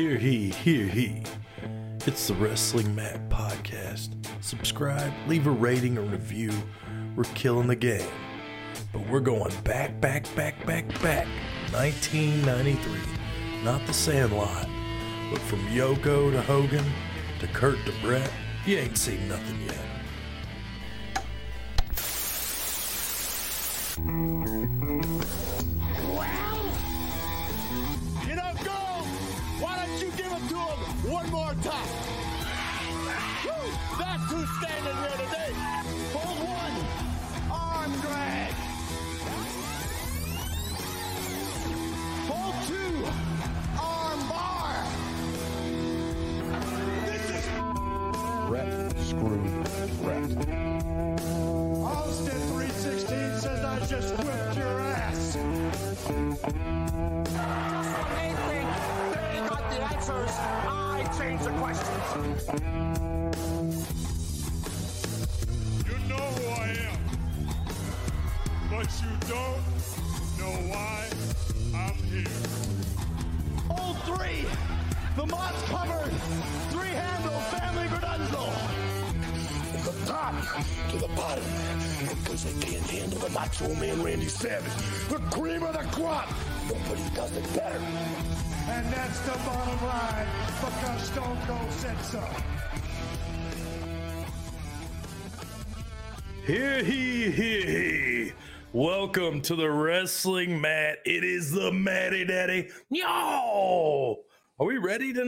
Hear he, hear he. It's the Wrestling Mat Podcast. Subscribe, leave a rating or review. We're killing the game. But we're going back, back, back, back, back. 1993. Not the Sandlot. But from Yoko to Hogan to Curt to Bret, you ain't seen nothing yet.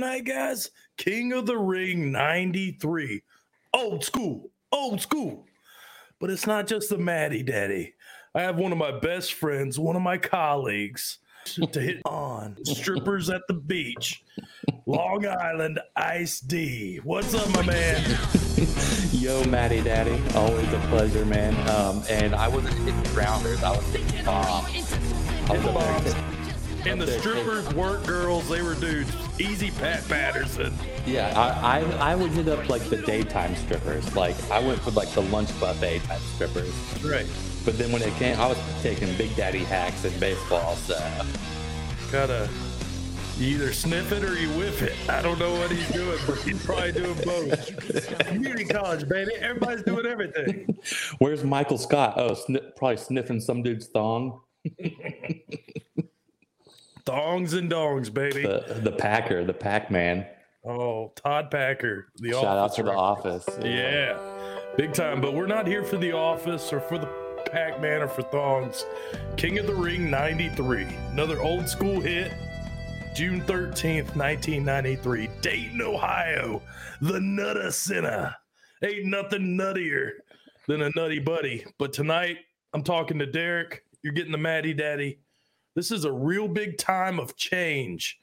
We ready tonight, guys? King of the Ring 93. Old school, old school. But it's not just the Matty Daddy. I have one of my best friends, one of my colleagues to hit on strippers at the beach. Long Island Ice D. What's up, my man? Yo, Matty Daddy, always a pleasure, man. Um, and I wasn't hitting grounders, I was hitting bombs. I was up there bombs. And the strippers weren't girls, they were dudes. Easy Pat Patterson. Yeah, I, I I would hit up like the daytime strippers. Like I went for like the lunch buffet type strippers. Right. But then when it came, I was taking Big Daddy hacks in baseball. So Gotta you either sniff it or you whiff it. I don't know what he's doing, but he's probably doing both. Community college, baby. Everybody's doing everything. where's Michael Scott? Oh, sni- probably sniffing some dude's thong. Thongs and dongs, baby. The the Packer, the Pac Man. Oh, Todd Packer. The Shout out office to the record. office. Yeah, big time. But we're not here for the office or for the Pac Man or for thongs. King of the Ring 93. Another old school hit. June 13th, 1993. Dayton, Ohio. The Nutter Center. Ain't nothing nuttier than a nutty buddy. But tonight, I'm talking to Derek. You're getting the Matty Daddy. This is a real big time of change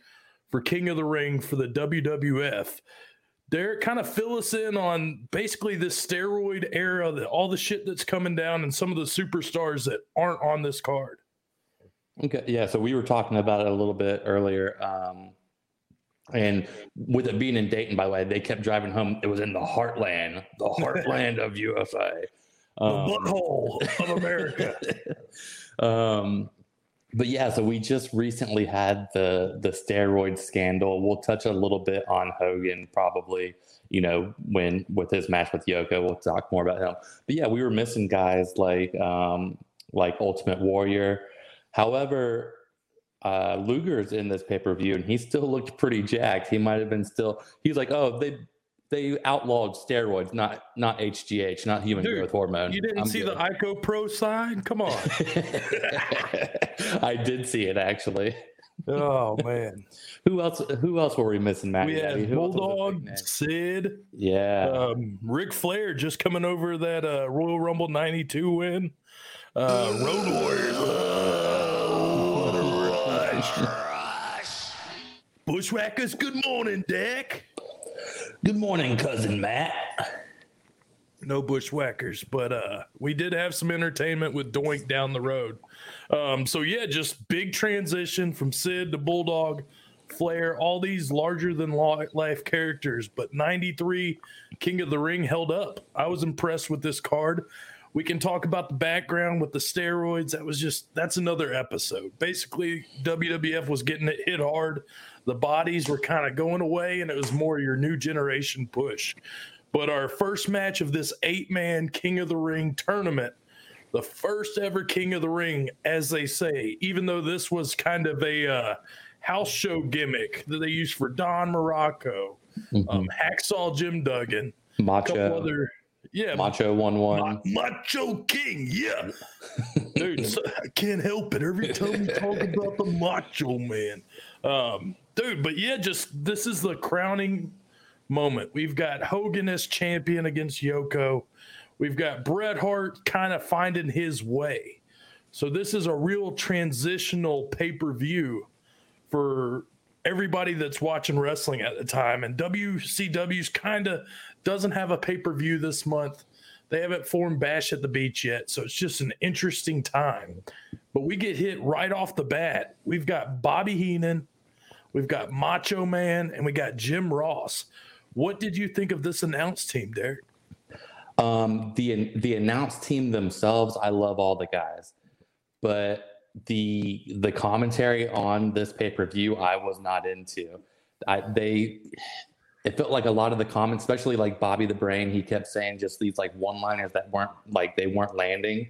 for King of the Ring for the WWF. Derek, kind of fill us in on basically this steroid era, that all the shit that's coming down, and some of the superstars that aren't on this card. Okay, yeah. So we were talking about it a little bit earlier, um, and with it being in Dayton, by the way, they kept driving home. It was in the heartland, the heartland of USA. The Um, butthole of America. um, but yeah, so we just recently had the the steroid scandal. We'll touch a little bit on Hogan, probably. You know, when with his match with Yoko, we'll talk more about him. But yeah, we were missing guys like um, like Ultimate Warrior. However, uh, Luger's in this pay per view, and he still looked pretty jacked. He might have been still. He's like, oh, they they outlawed steroids, not not HGH, not human Dude, growth hormone. You didn't I'm see good. the ICOPRO sign? Come on. I did see it actually. oh man. Who else? Who else were we missing, Matt? We had Bulldog, Sid, Yeah. um, Ric Flair just coming over that uh, Royal Rumble 92 win. Uh, Road Warriors. Oh, what a rush. Bushwhackers, good morning, Dick. Good morning, cousin Matt. no bushwhackers, but uh, we did have some entertainment with Doink down the road. Um, so yeah, just big transition from Sid to Bulldog, Flair, all these larger than life characters. But '93 King of the Ring held up. I was impressed with this card. We can talk about the background with the steroids. That was just that's another episode. Basically, WWF was getting it hit hard. The bodies were kind of going away, and it was more your new generation push. But our first match of this eight-man King of the Ring tournament, the first ever King of the Ring, as they say, even though this was kind of a uh, house show gimmick that they used for Don Muraco, um, Hacksaw Jim Duggan, Macho, other yeah, Macho one one. Macho King, yeah. Dude, so- I can't help it. Every time we talk about the Macho Man. Um, dude, but yeah, just this is the crowning moment. We've got Hogan as champion against Yoko. We've got Bret Hart kind of finding his way. So this is a real transitional pay-per-view for everybody that's watching wrestling at the time. And WCW's kind of doesn't have a pay per view this month. They haven't formed Bash at the Beach yet. So it's just an interesting time. But we get hit right off the bat. We've got Bobby Heenan, we've got Macho Man, and we got Jim Ross. What did you think of this announced team, Derek? Um, the the announced team themselves, I love all the guys, but the the commentary on this pay per view, I was not into. I they it felt like a lot of the comments, especially like Bobby the Brain, he kept saying just these like one liners that weren't like they weren't landing.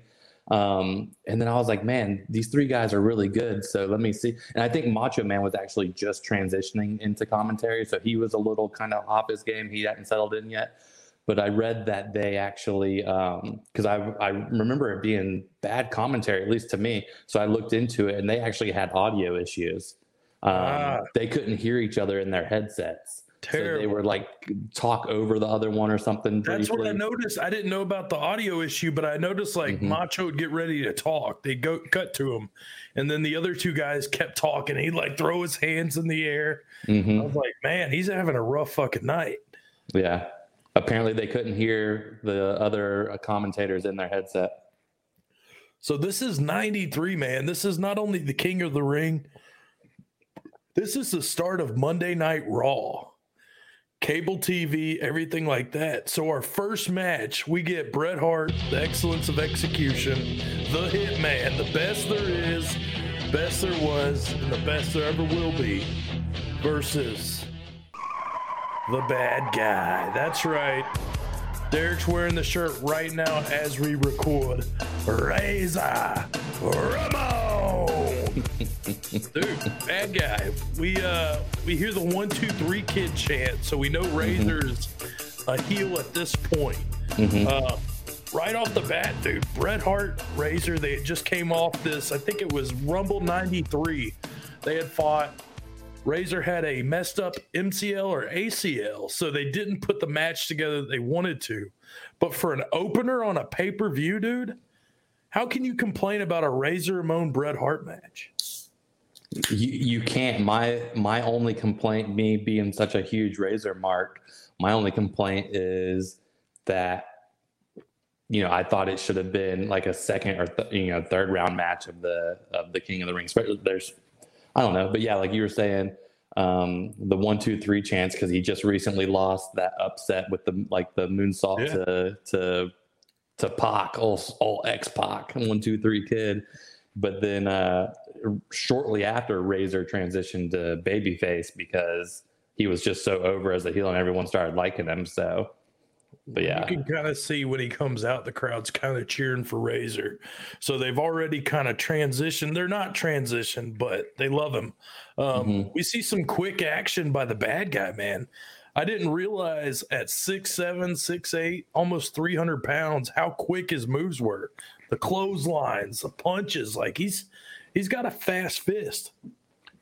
Um, and then I was like, man, these three guys are really good. So let me see. And I think Macho Man was actually just transitioning into commentary. So he was a little kind of off his game. He hadn't settled in yet. But I read that they actually, because I, I remember it being bad commentary, at least to me. So I looked into it and they actually had audio issues. Um, Ah. They couldn't hear each other in their headsets. So they Terrible. were like talk over the other one or something. That's what I noticed. I didn't know about the audio issue, but I noticed like Mhm. Macho would get ready to talk. They go cut to him, and then the other two guys kept talking. He'd like throw his hands in the air. I Mhm. was like, man, he's having a rough fucking night. Yeah. Apparently, they couldn't hear the other commentators in their headset. So this is 93, man. This is not only the king of the ring. This is the start of Monday Night Raw. Cable TV, everything like that. So our first match, we get Bret Hart, the excellence of execution, the hitman, the best there is, best there was, and the best there ever will be, versus the bad guy. That's right. Derek's wearing the shirt right now as we record. Razor Ramon. Dude, bad guy. We uh we hear the one, two, three kid chant, so we know Razor's a heel at this point. Uh, right off the bat, dude, Bret Hart, Razor, they just came off this. I think it was Rumble '93. They had fought. Razor had a messed up MCL or ACL, so they didn't put the match together that they wanted to. But for an opener on a pay per view, dude, how can you complain about a Razor Ramon Bret Hart match? You, you can't. My my only complaint, me being such a huge razor mark, my only complaint is that you know I thought it should have been like a second or th- you know third round match of the of the King of the Rings. There's I don't know, but yeah, like you were saying, um, the one two three chance because he just recently lost that upset with the like the moonsault Yeah. to to to Pac, all all X Pac, one two three kid. But then uh, shortly after, Razor transitioned to babyface because he was just so over as a heel, and everyone started liking him. So, but yeah, You can kind of see when he comes out, the crowd's kind of cheering for Razor. So they've already kind of transitioned. They're not transitioned, but they love him. Um, Mhm. We see some quick action by the bad guy, man. I didn't realize at six seven, six eight, almost 300 pounds, how quick his moves were. The clotheslines, the punches. Like he's he's got a fast fist.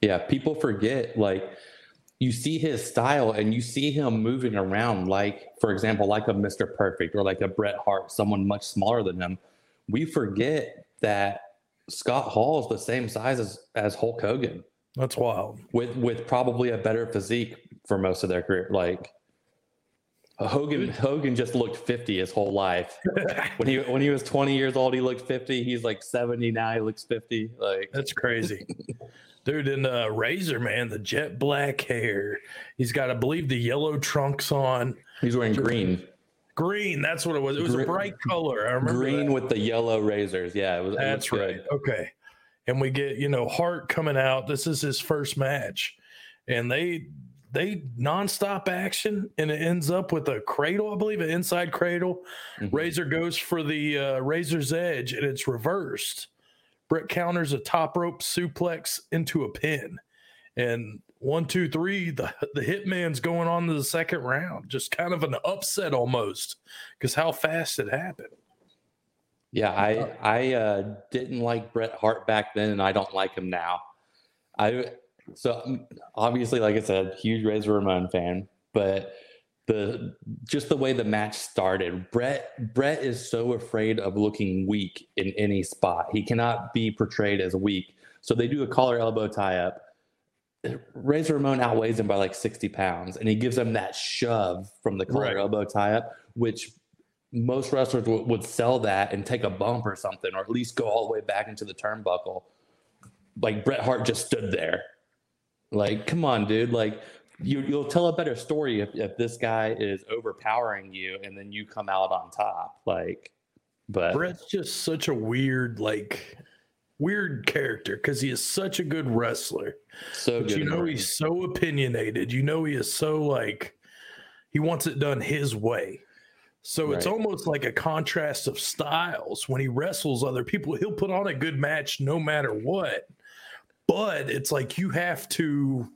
Yeah, people forget like you see his style and you see him moving around like for example like a Mr. Perfect or like a Bret Hart, someone much smaller than him. We forget that Scott Hall is the same size as, as Hulk Hogan That's wild. with with probably a better physique for most of their career. Like Hogan Hogan just looked 50 his whole life. when he when he was 20 years old, he looked 50. He's like 70 now, he looks 50. Like That's crazy. Dude, in uh, Razor, man, the jet black hair. He's got, I believe, the yellow trunks on. he's wearing green. Green. That's what it was. It was Gre- a bright color. I remember Green that. with the yellow razors. Yeah, it was. That's looked right. good. Okay. And we get, you know, Hart coming out. This is his first match. And they they nonstop action and it ends up with a cradle, I believe, an inside cradle. Mhm. Razor goes for the uh, razor's edge and it's reversed. Bret counters a top rope suplex into a pin. And one, two, three, the, the hitman's going on to the second round. Just kind of an upset almost because how fast it happened. Yeah, I I uh, didn't like Bret Hart back then, and I don't like him now. I so obviously, like I said, huge Razor Ramon fan, but the just the way the match started, Bret Bret is so afraid of looking weak in any spot. He cannot be portrayed as weak. So they do a collar elbow tie up. Razor Ramon outweighs him by like 60 pounds, and he gives him that shove from the collar Right. elbow tie up, which most wrestlers w- would sell that and take a bump or something, or at least go all the way back into the turnbuckle. Like Bret Hart just stood there. Like, come on, dude. Like, you, you'll tell a better story if, if this guy is overpowering you and then you come out on top. Like, but Bret's just such a weird, like, weird character because he is such a good wrestler. so But good. you know, he's so opinionated. You know, he is so like, he wants it done his way. So it's almost like a contrast of styles. When he wrestles other people, he'll put on a good match no matter what. But it's like you have to,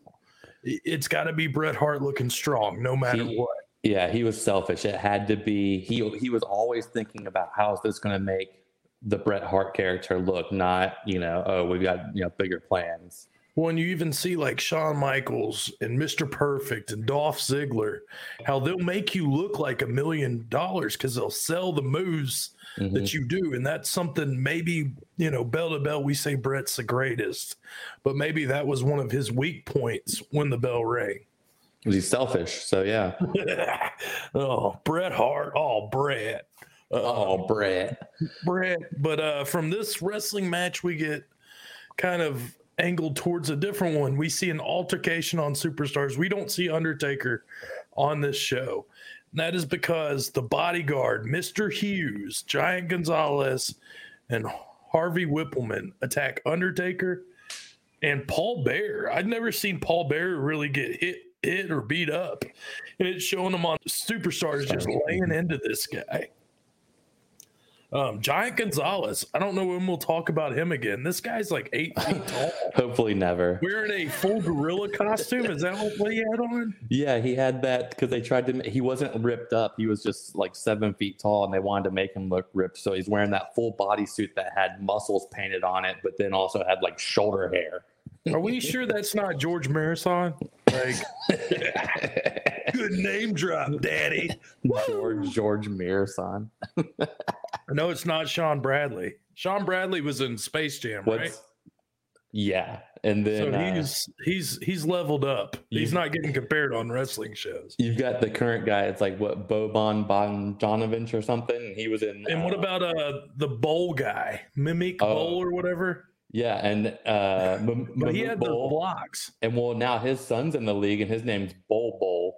it's got to be Bret Hart looking strong no matter He- what. Yeah, he was selfish. It had to be. He he was always thinking about how is this going to make the Bret Hart character look, not you know, oh, we've got you know bigger plans. When you even see like Shawn Michaels and Mr. Perfect and Dolph Ziggler, how they'll make you look like a million dollars because they'll sell the moves Mhm. that you do. And that's something maybe, you know, bell to bell, we say Bret's the greatest, but maybe that was one of his weak points when the bell rang. He's selfish. So yeah. oh, Bret Hart. Oh, Bret. Oh, Bret. Brett. But uh, from this wrestling match, we get kind of angled towards a different one. We see an altercation on Superstars. We don't see Undertaker on this show. And that is because the bodyguard, Mr. Hughes, Giant Gonzalez, and Harvey Wippleman attack Undertaker and Paul Bearer. I'd never seen Paul Bearer really get hit hit or beat up. And it's showing him on Superstars just laying into this guy. Um, Giant Gonzalez. I don't know when we'll talk about him again. This guy's like eight feet tall, Hopefully never. wearing a full gorilla costume. Is that what he had on? Yeah, he had that because they tried to. He wasn't ripped up. He was just like seven feet tall, and they wanted to make him look ripped. So he's wearing that full bodysuit that had muscles painted on it, but then also had like shoulder hair. Are we sure that's not George Muresan? Like, good name drop, Daddy. George George Muresan. I know it's not Shawn Bradley. Shawn Bradley was in Space Jam, right? Yeah, and then So uh, he's he's he's leveled up. He's not getting compared on wrestling shows. you've got the current guy. It's like what Boban Bogdanovich or something. and He was in. And what uh, about uh the bowl guy, Mimic Oh. Bol or whatever? Yeah, and uh, M- But he had Bol. blocks. and well, now his son's in the league, and his name's Bol Bol.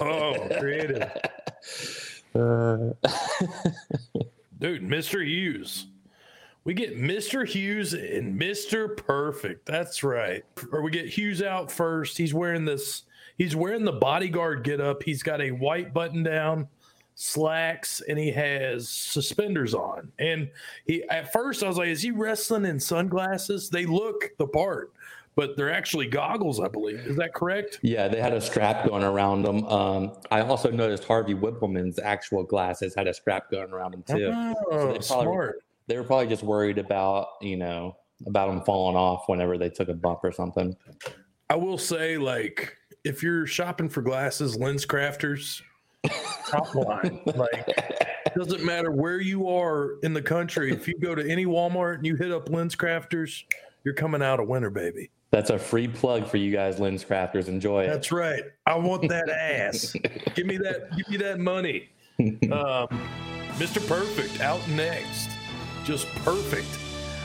Oh, creative. Uh, Dude, Mr. Hughes. We get Mr. Hughes and Mr. Perfect. That's right. Or we get Hughes out first. He's wearing this, he's wearing the bodyguard get up. He's got a white button down, slacks, and he has suspenders on. And he at first I was like, is he wrestling in sunglasses? They look the part, but they're actually goggles, I believe. Is that correct? yeah, they had a strap going around them. Um, I also noticed Harvey Wippleman's actual glasses had a strap going around them too. Oh, they probably- smart. They were probably just worried about you know about them falling off whenever they took a bump or something. I will say, like, if you're shopping for glasses, LensCrafters, top line. Like, doesn't matter where you are in the country. If you go to any Walmart and you hit up LensCrafters, you're coming out a winner, baby. That's a free plug for you guys, LensCrafters. Enjoy it. That's right. I want that ass. give me that. Give me that money. Um, Mr. Perfect out next. Just perfect.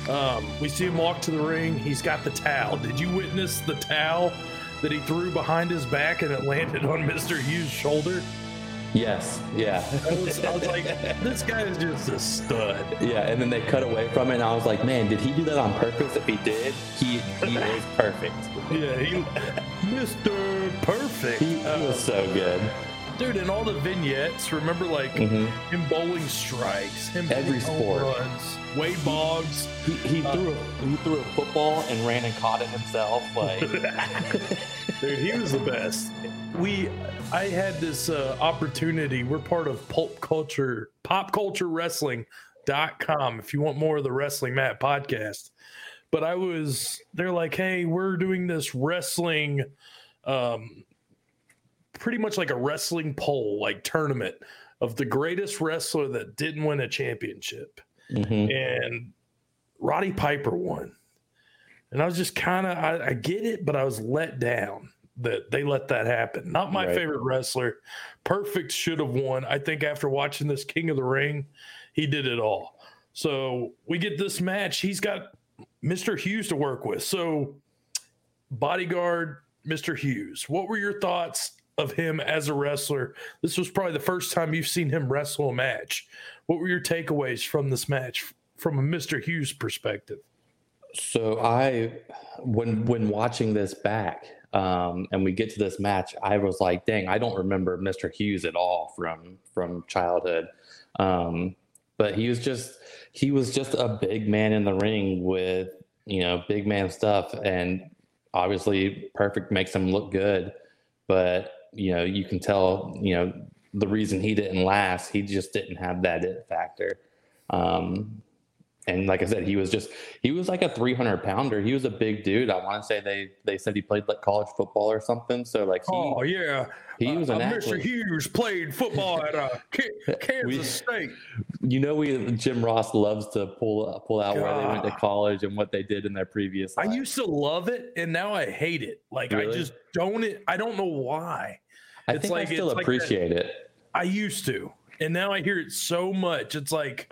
Um, we see him walk to the ring. He's got the towel. Did you witness the towel that he threw behind his back and it landed on Mr. Hughes' shoulder? Yes, yeah. I was, I was like, this guy is just a stud. Yeah, and then they cut away from it, and I was like, man, did he do that on purpose? If he did, he he is perfect. Yeah, he, Mr. Perfect. He, he Uh, was so good. dude, in all the vignettes. Remember, like Mhm. him bowling strikes, him Every sport. runs, Wade Boggs. He, he Uh, threw a, he threw a football and ran and caught it himself. Like, Dude, he was the best. We, I had this uh, opportunity. We're part of Pulp Culture, Pop Culture Wrestling.com. If you want more of the Wrestling Matt podcast, but I was, they're like, hey, we're doing this wrestling, um, pretty much like a wrestling poll, like tournament of the greatest wrestler that didn't win a championship mhm. and Roddy Piper won. And I was just kind of, I, I get it, but I was let down that they let that happen. Not my Right. favorite wrestler. Perfect should have won. I think after watching this King of the Ring, he did it all. So we get this match. He's got Mr. Hughes to work with. So, bodyguard, Mr. Hughes, what were your thoughts of him as a wrestler? This was probably the first time you've seen him wrestle a match. What were your takeaways from this match from a Mr. Hughes perspective? So I, when when watching this back, um, and we get to this match, I was like, "Dang, I don't remember Mr. Hughes at all from from childhood." Um, but he was just he was just a big man in the ring with you know big man stuff, and obviously, perfect makes him look good. But you know, you can tell you know the reason he didn't last, he just didn't have that it factor. Um, and like I said, he was just he was like a 300 pounder. He was a big dude. I want to say they they said he played like college football or something. So like he, Oh yeah, he was an uh, Mr. Hughes played football at uh, Kansas We- State. You know, we Jim Ross loves to pull pull out where they went to college and what they did in their previous. I used to love it, and now I hate it. Like I just don't. It. I don't know why. I it's think like- I still it's like appreciate it. I used to, and now I hear it so much. It's like,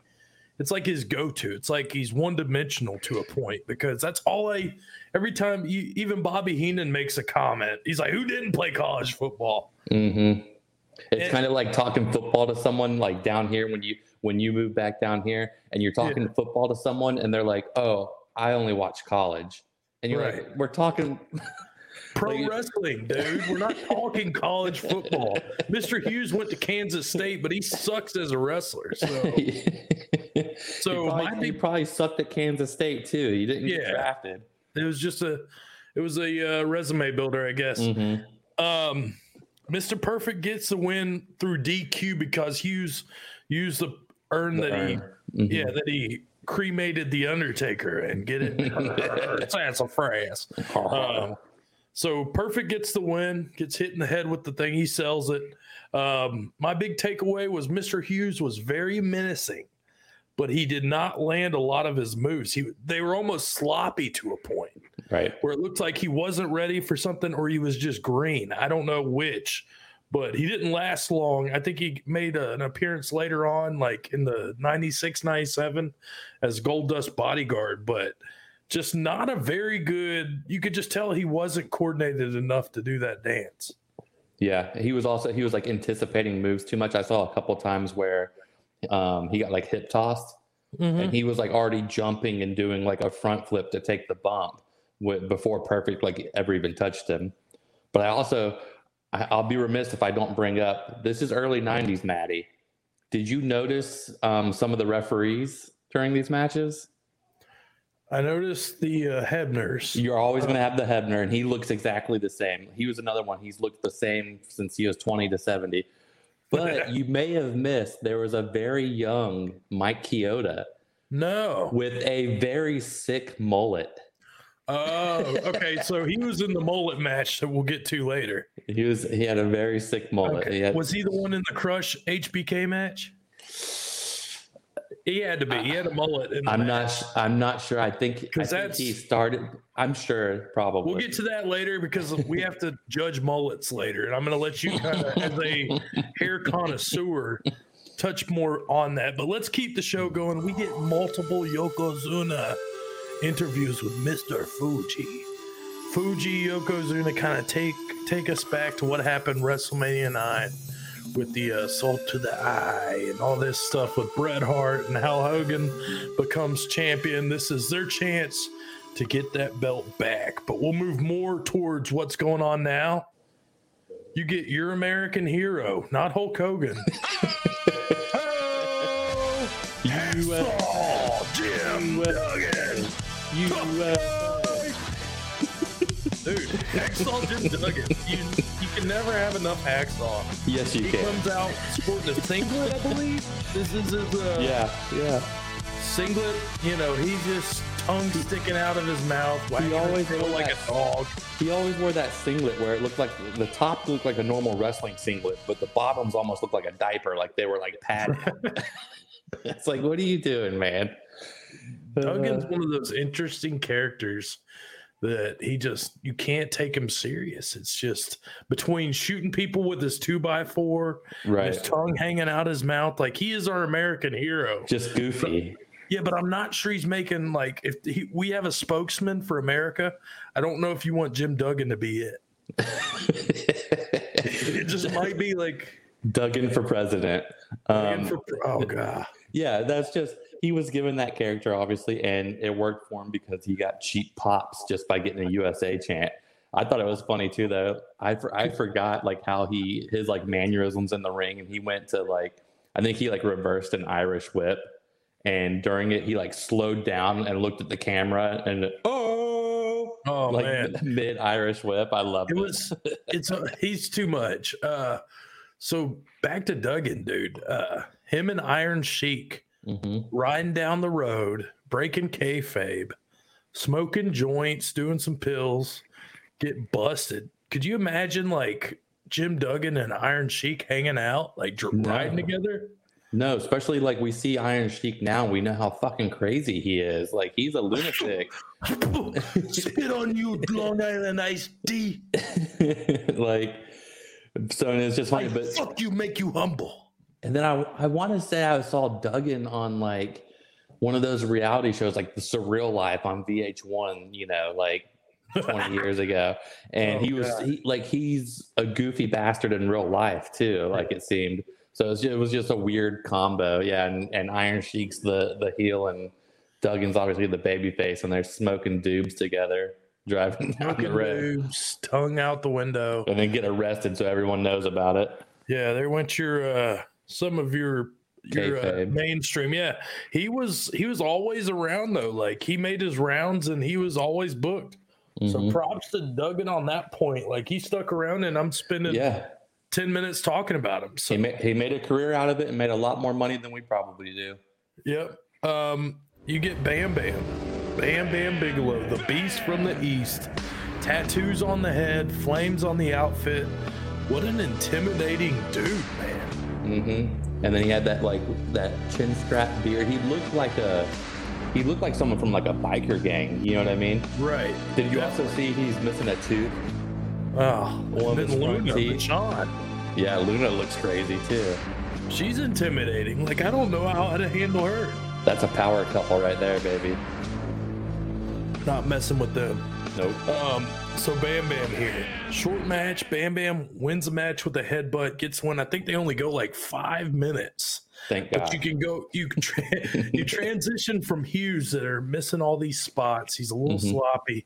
it's like his go-to. It's like he's one-dimensional to a point because that's all I. Every time you, even Bobby Heenan makes a comment, he's like, "Who didn't play college football?" hmm It's And- kind of like talking football to someone like down here when you when you move back down here and you're talking football to someone and they're like, "Oh, I only watch college," and you're like, "We're talking." Pro Like- wrestling, dude. We're not talking college football. Mr. Hughes went to Kansas State, but he sucks as a wrestler. So, so he probably, he probably sucked at Kansas State too. He didn't get drafted. it was just a, it was a uh, resume builder, I guess. Mhm. Um, Mr. Perfect gets the win through DQ because Hughes used the urn The that he, urn. Mhm. yeah, that he cremated the Undertaker and get it. That's a phrase. Um, so Perfect gets the win, gets hit in the head with the thing. He sells it. Um, my big takeaway was Mr. Hughes was very menacing, but he did not land a lot of his moves. He they were almost sloppy to a point right. where it looked like he wasn't ready for something or he was just green. I don't know which, but he didn't last long. I think he made a- an appearance later on, like in the 96, 97 as Goldust bodyguard, but just not a very good. You could just tell he wasn't coordinated enough to do that dance. Yeah, he was also he was like anticipating moves too much. I saw a couple times where um, he got like hip tossed, and he was like already jumping and doing like a front flip to take the bump with, before perfect like ever even touched him. But I also I, I'll be remiss if I don't bring up this is early '90s, Maddie. Did you notice um, some of the referees during these matches? I noticed the uh, Hebners. You're always going to have the Hebner, and he looks exactly the same. He was another one. He's looked the same since he was 20 to 70. But you may have missed there was a very young Mike Chioda No. with a very sick mullet. Oh, okay. So he was in the mullet match that we'll get to later. He was he had a very sick mullet. Okay. He had- Was he the one in the Crush HBK match? He had to be. He had a mullet. In I'm not I'm not sure. I think, I 'Cause think he started. I'm sure probably. We'll get to that later because we have to judge mullets later, and I'm going to let you kind of, as a hair connoisseur, touch more on that. But let's keep the show going. We get multiple Yokozuna interviews with Mr. Fuji. Fuji Yokozuna kind of take take us back to what happened WrestleMania nine, with the uh, salt to the eye and all this stuff with Bret Hart and how Hogan becomes champion. This is their chance to get that belt back. But we'll move more towards what's going on now. You get your American hero, not Hulk Hogan. U.S. Jim Duggan. U.S. Dude, hacksaw Jim Duggan. You, you can never have enough hacksaw. Yes, you He can. He comes out sporting a singlet, I believe. This is his uh, Yeah, yeah. singlet. You know, he just tongue sticking out of his mouth. his always wore like that. a dog. He always wore that singlet where it looked like the top looked like a normal wrestling singlet, but the bottoms almost looked like a diaper, like they were like padded. it's like, what are you doing, man? Duggan's Uh, one of those interesting characters that he just you can't take him serious. It's just between shooting people with his two by four, and his tongue hanging out his mouth, like he is our American hero. Just goofy. Yeah, but I'm not sure he's making like if he, we have a spokesman for America. I don't know if you want Jim Duggan to be it. It just might be like Duggan for president. Um, for, oh god. yeah, that's just he was given that character obviously, and it worked for him because he got cheap pops just by getting a USA chant. I thought it was funny too, though. I for, I forgot like how he his like mannerisms in the ring, and he went to like I think he like reversed an Irish whip, and during it he like slowed down and looked at the camera and oh Oh like man. mid Irish whip. I love It was it's a, he's too much. Uh so back to Duggan, dude. Uh him and Iron Sheik hmm riding down the road, breaking kayfabe, smoking joints, doing some pills, get busted. Could you imagine like Jim Duggan and Iron Sheik hanging out, like No. riding together? No, especially like we see Iron Sheik now, we know how fucking crazy he is. Like he's a lunatic. Spit on you, Long Island iced tea. like so it's just funny, Like, but fuck you, make you humble. And then I I want to say I saw Duggan on like one of those reality shows like the Surreal Life on VH1, you know, like 20 years ago. And Oh, he was he, like he's a goofy bastard in real life too, like it seemed. So it was just, it was just a weird combo. Yeah, and, and Iron Sheik's the the heel and Duggan's obviously the baby face and they're smoking dubes together driving down the road tongue out the window. and then get arrested so everyone knows about it. Yeah, there went your uh some of your your uh, mainstream. Yeah, he was he was always around though. Like he made his rounds and he was always booked. So Mhm. props to Duggan on that point. Like he stuck around and I'm spending Yeah. ten minutes talking about him. So He made, he made a career out of it and made a lot more money than we probably do. yep. Um, you get Bam Bam, Bam Bam Bigelow, the beast from the east. Tattoos on the head, flames on the outfit. What an intimidating dude, man. Hmm And then he had that like that chin strap beard. He looked like a he looked like someone from like a biker gang. You know what I mean? Right. Did you also see he's missing a tooth? Oh, One of and his then front Luna, teeth. Sean. Yeah, Luna looks crazy too. She's intimidating. Like I don't know how to handle her. That's a power couple right there, baby. Not messing with them. Nope. Um, so Bam Bam here. Short match. Bam Bam wins a match with a headbutt. Gets one. I think they only go like five minutes. Thank But God. you can go. You can tra- you transition from Hughes that are missing all these spots. He's a little Mhm. sloppy.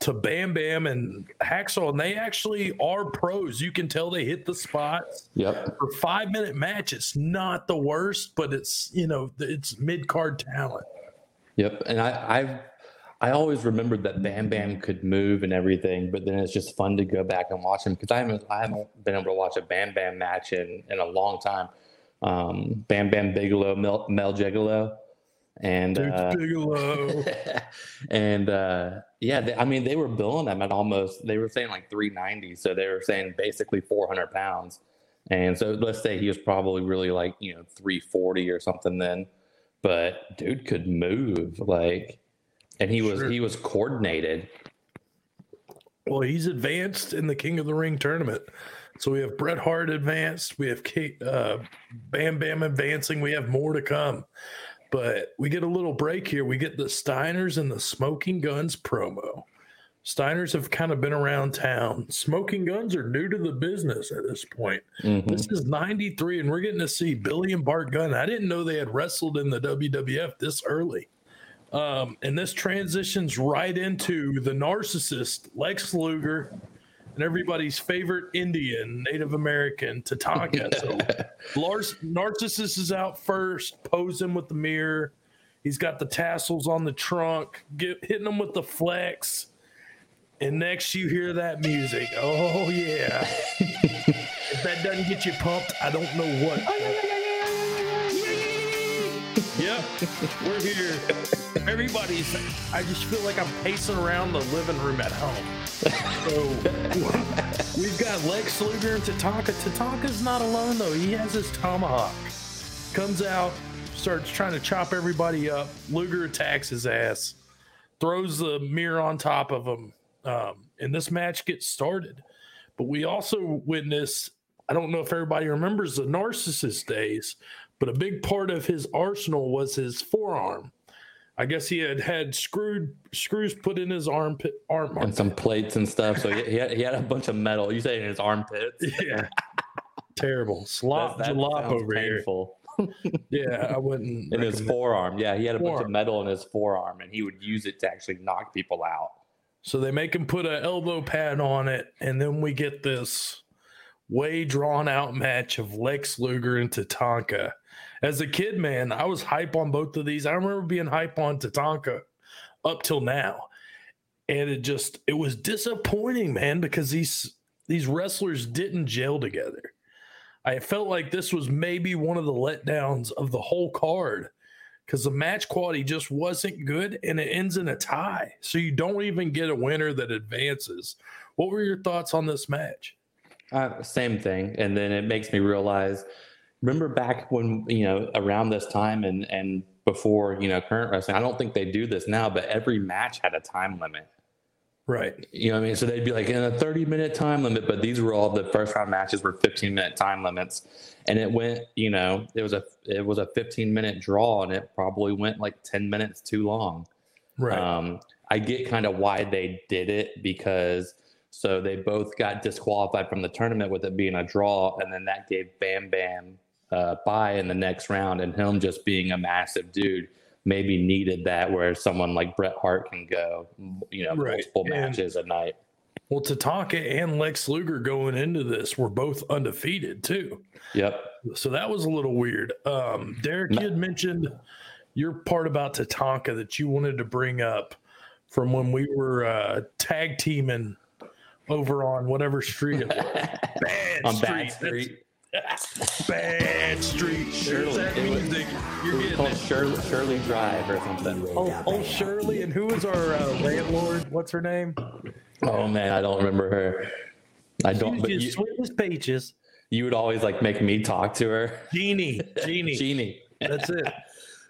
To Bam Bam and Hacksaw, and they actually are pros. You can tell they hit the spots. Yep. for five minute match, it's not the worst, but it's you know it's mid card talent. Yep. And I I I always remembered that Bam Bam could move and everything, but then it's just fun to go back and watch him because I haven't I haven't been able to watch a Bam Bam match in in a long time. Um, Bam Bam Bigelow, Mel, Mel Gigolo, and uh, Bigelow. and uh, yeah, they, I mean they were billing them at almost they were saying like 390, so they were saying basically 400 pounds. And so let's say he was probably really like you know 340 or something then, but dude could move like, and he was Sure. he was coordinated. well, he's advanced in the King of the Ring tournament. So we have Bret Hart advanced. We have Kate, uh, Bam Bam advancing. We have more to come. But we get a little break here. We get the Steiners and the Smoking Guns promo. Steiners have kind of been around town. Smoking guns are new to the business at this point. Mhm. This is 93, and we're getting to see Billy and Bart Gunn. I didn't know they had wrestled in the WWF this early. Um, and this transitions right into the narcissist, Lex Luger, and everybody's favorite Indian, Native American, Tatanka. so Lars, Narcissus is out first, posing with the mirror. He's got the tassels on the trunk, get, hitting them with the flex. And next you hear that music. Oh, yeah. if that doesn't get you pumped, I don't know what. yep, we're here. Everybody's, I just feel like I'm pacing around the living room at home. So we've got Lex Luger and Tatanka. Tatanka's not alone, though. He has his tomahawk. Comes out, starts trying to chop everybody up. Luger attacks his ass, throws the mirror on top of him, um, and this match gets started. But we also witness, I don't know if everybody remembers the narcissist days, but a big part of his arsenal was his forearm. I guess he had had screwed screws put in his armpit arm. and some plates and stuff. So he, he, had, he had a bunch of metal. You say in his armpits? yeah, terrible slop That- that jalop over painful. here. Yeah, I wouldn't. In his forearm, yeah, he had a bunch of metal in his forearm, and he would use it to actually knock people out. So they make him put an elbow pad on it, and then we get this way drawn out match of Lex Luger and Tatanka. As a kid, man, I was hype on both of these. I remember being hype on Tatanka up till now. And it just it was disappointing, man, because these these wrestlers didn't gel together. I felt like this was maybe one of the letdowns of the whole card because the match quality just wasn't good and it ends in a tie. So you don't even get a winner that advances. What were your thoughts on this match? Uh, same thing. And then it makes me realize remember back when, you know, around this time and, and before, you know, current wrestling, I don't think they do this now, but every match had a time limit. Right. You know what I mean? So they'd be like in a 30 minute time limit, but these were all the first round matches were 15 minute time limits. And it went, you know, it was a it was a 15 minute draw and it probably went like 10 minutes too long. Right. Um, I get kind of why they did it because so they both got disqualified from the tournament with it being a draw, and then that gave Bam Bam uh, bye in the next round, and him just being a massive dude maybe needed that where someone like Bret Hart can go, you know, Right. multiple And- matches a night. well, Tatanka and Lex Luger going into this were both undefeated too. Yep. So that was a little weird. Um, Derek, you had mentioned your part about Tatanka that you wanted to bring up from when we were uh, tag teaming over on whatever street it was. Bad On Street. Bad Street. That's Bad Street. Shirley. There's that It was- music. You're was called. Shirley, Shirley Drive or something. Oh, oh, Shirley, and who was our uh, landlord? What's her name? Oh man, I don't remember her. I don't. But She's you, sweet as peaches. you would always like make me talk to her. Jeannie. Jeannie. Jeannie. That's it.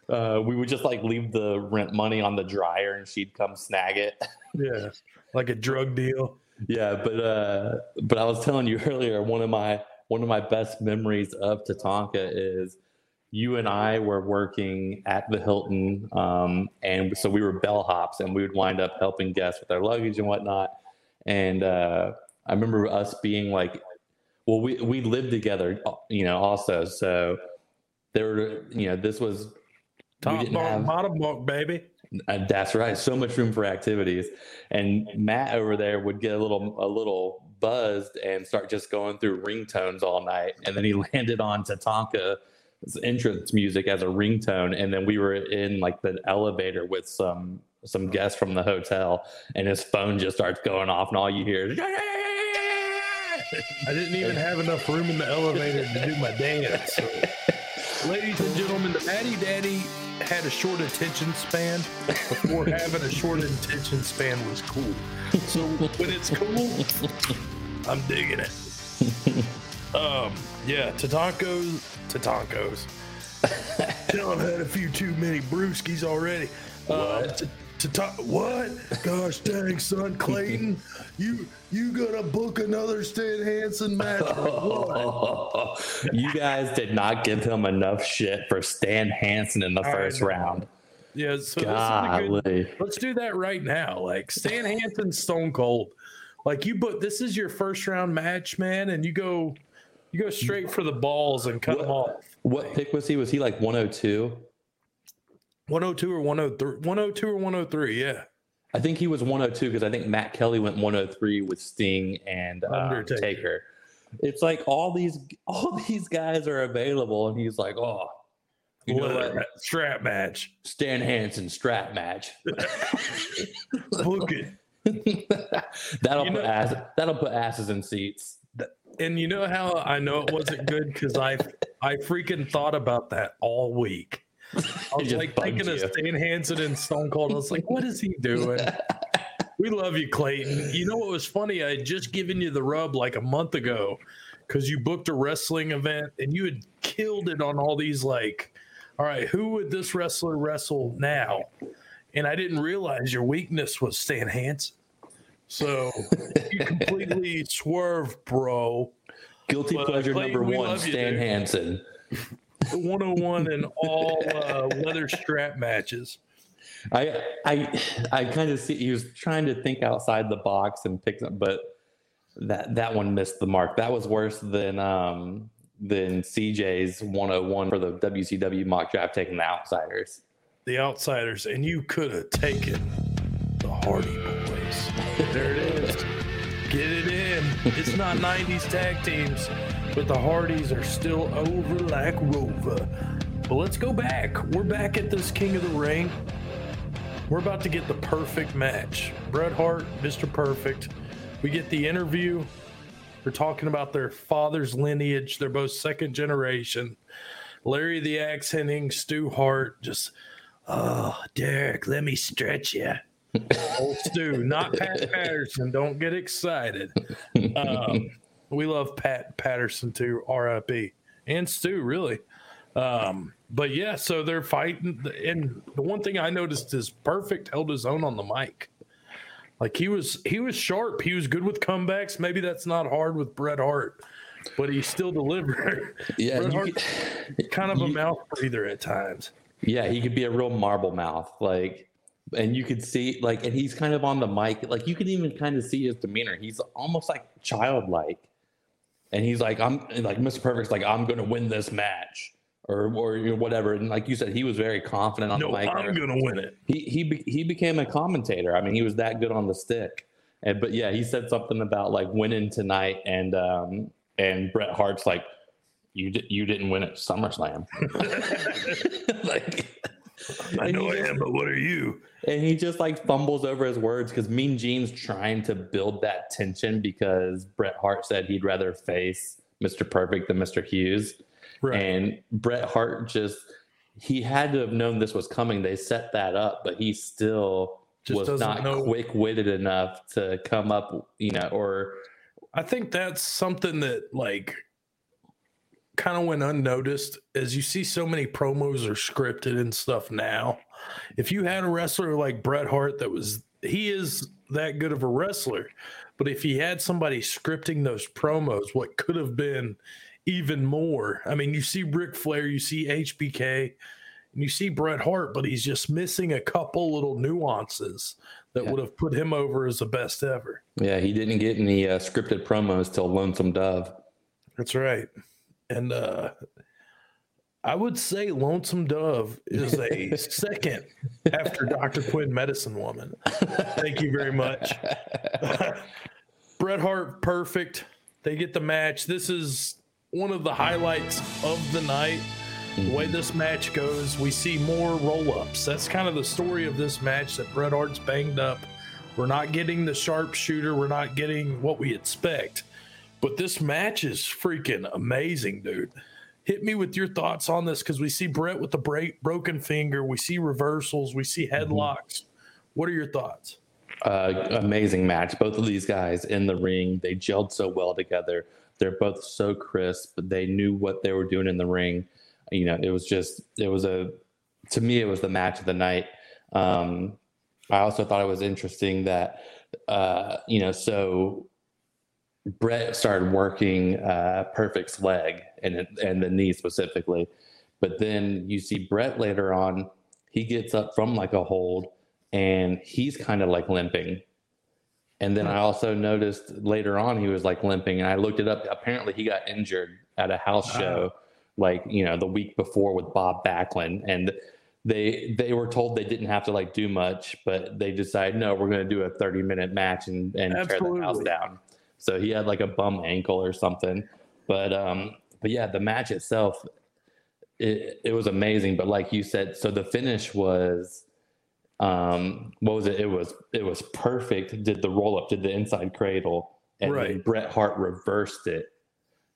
Uh, we would just like leave the rent money on the dryer and she'd come snag it. Yeah. Like a drug deal. yeah, but uh, but I was telling you earlier, one of my one of my best memories of Tatanka is you and I were working at the Hilton, um, and so we were bellhops, and we would wind up helping guests with their luggage and whatnot. And uh, I remember us being like, well, we we lived together, you know, also. So there were, you know, this was Top bunk, have- bottom bunk, baby. uh, that's right. So much room for activities. And Matt over there would get a little a little buzzed and start just going through ringtones all night. And then he landed on Tatanka's entrance music as a ringtone. And then we were in like the elevator with some some guests from the hotel, and his phone just starts going off, and all you hear is I didn't even have enough room in the elevator to do my dance. So, ladies and gentlemen, the Matty Daddy had a short attention span before having a short attention span was cool. So when it's cool, I'm digging it. Um, yeah, Tatanko's, Tatanko's. I've had a few too many brewskis already. Uh, t- Tata- what? Gosh dang, son, Clayton, you you gonna book another Stan Hansen match? you guys did not give him enough shit for Stan Hansen in the I first know. round. Yeah, so this is a good, let's do that right now. Like Stan Hansen, Stone Cold. Like you, but this is your first round match, man, and you go, you go straight for the balls and cut them off. What pick was he? Was he like 102? 102 or 103, 102 or 103. Yeah, I think he was 102 because I think Matt Kelly went 103 with Sting and uh, Undertaker. Taker. It's like all these all these guys are available, and he's like, oh, you know what? strap match. Stan Hansen strap match. Book it. that'll You put know- ass, that'll put asses in seats. And you know how I know it wasn't good because I I freaking thought about that all week. I was like thinking of you. Stan Hansen and Stone Cold. I was like, what is he doing? We love you, Clayton. You know what was funny? I had just given you the rub like a month ago because you booked a wrestling event and you had killed it on all these like, all right, who would this wrestler wrestle now? And I didn't realize your weakness was Stan Hansen. So you completely swerved, bro. Guilty Well, pleasure Clayton, number one: you, Stan dude. Hansen. 101 in all uh, leather strap matches. I I I kind of see he was trying to think outside the box and pick some, but that that one missed the mark. That was worse than um than CJ's 101 for the WCW mock draft taking the outsiders. the outsiders, and you could have taken the Hardy Boys. There it is. Get it in. It's not 90s tag teams, but the Hardys are still over like Rover. But let's go back. We're back at this King of the Ring. We're about to get the perfect match. Bret Hart, Mr. Perfect. We get the interview. They're talking about their father's lineage. They're both second generation. Larry the Axe Henning, Stu Hart, just Oh, Derek, let me stretch you. Old Stu, not Pat Patterson. Don't get excited. Um, we love Pat Patterson too, RIP, and Stu, really. Um, but yeah, so they're fighting. And the one thing I noticed is Perfect held his own on the mic. Like he was, he was sharp. He was good with comebacks. Maybe that's not hard with Bret Hart, but he still delivered. Yeah, you kind of a mouth breather at times. Yeah, he could be a real marble mouth, like, and you could see like, and he's kind of on the mic, like you can even kind of see his demeanor. He's almost like childlike, and he's like, I'm like Mr. Perfect's like, I'm gonna win this match, or or you know, whatever. And like you said, he was very confident on No, the mic. I'm gonna win it. he he be, he became a commentator. I mean, he was that good on the stick. And but yeah, he said something about like winning tonight, and um and Bret Hart's like, you di- you didn't win at SummerSlam. like, I know I just- am, but what are you? and he just like fumbles over his words because Mean Gene's trying to build that tension because Bret Hart said he'd rather face Mr. Perfect than Mr. Hughes. Right. And Bret Hart just he had to have known this was coming. They set that up, but he still Just was not know- quick witted enough to come up, you know, or I think that's something that like kind of went unnoticed as you see so many promos are scripted and stuff now. If you had a wrestler like Bret Hart that was he is that good of a wrestler, but if he had somebody scripting those promos, what could have been even more. I mean, you see Ric Flair, you see HBK, and you see Bret Hart, but he's just missing a couple little nuances that Yeah. would have put him over as the best ever. yeah, he didn't get any uh, scripted promos till Lonesome Dove. That's right. And uh I would say Lonesome Dove is a second after Dr. Quinn Medicine Woman. Thank you very much. Bret Hart, perfect. They get the match. This is one of the highlights of the night. The way this match goes, we see more roll ups. That's kind of the story of this match that Bret Hart's banged up. We're not getting the sharpshooter. We're not getting what we expect. But this match is freaking amazing, dude. Hit me with your thoughts on this because we see Bret with the break, broken finger. We see reversals. We see headlocks. What are your thoughts? uh, amazing match. Both of these guys in the ring, they gelled so well together. They're both so crisp. They knew what they were doing in the ring. You know, it was just, it was a, to me, it was the match of the night. Um, I also thought it was interesting that, uh, you know, so Bret started working uh, Perfect's leg and and the knee specifically, but then you see Bret later on. he gets up from like a hold and he's kind of like limping. And then I also noticed later on he was like limping, and I looked it up. Apparently, he got injured at a house show, like you know, the week before with Bob Backlund, and they they were told they didn't have to like do much, but they decided no, we're going to do a thirty minute match and and tear the house down. So he had like a bum ankle or something, but um, but yeah, the match itself, it it was amazing. But like you said, so the finish was um what was it it was it was perfect did the roll up did the inside cradle and then Right. bret hart reversed it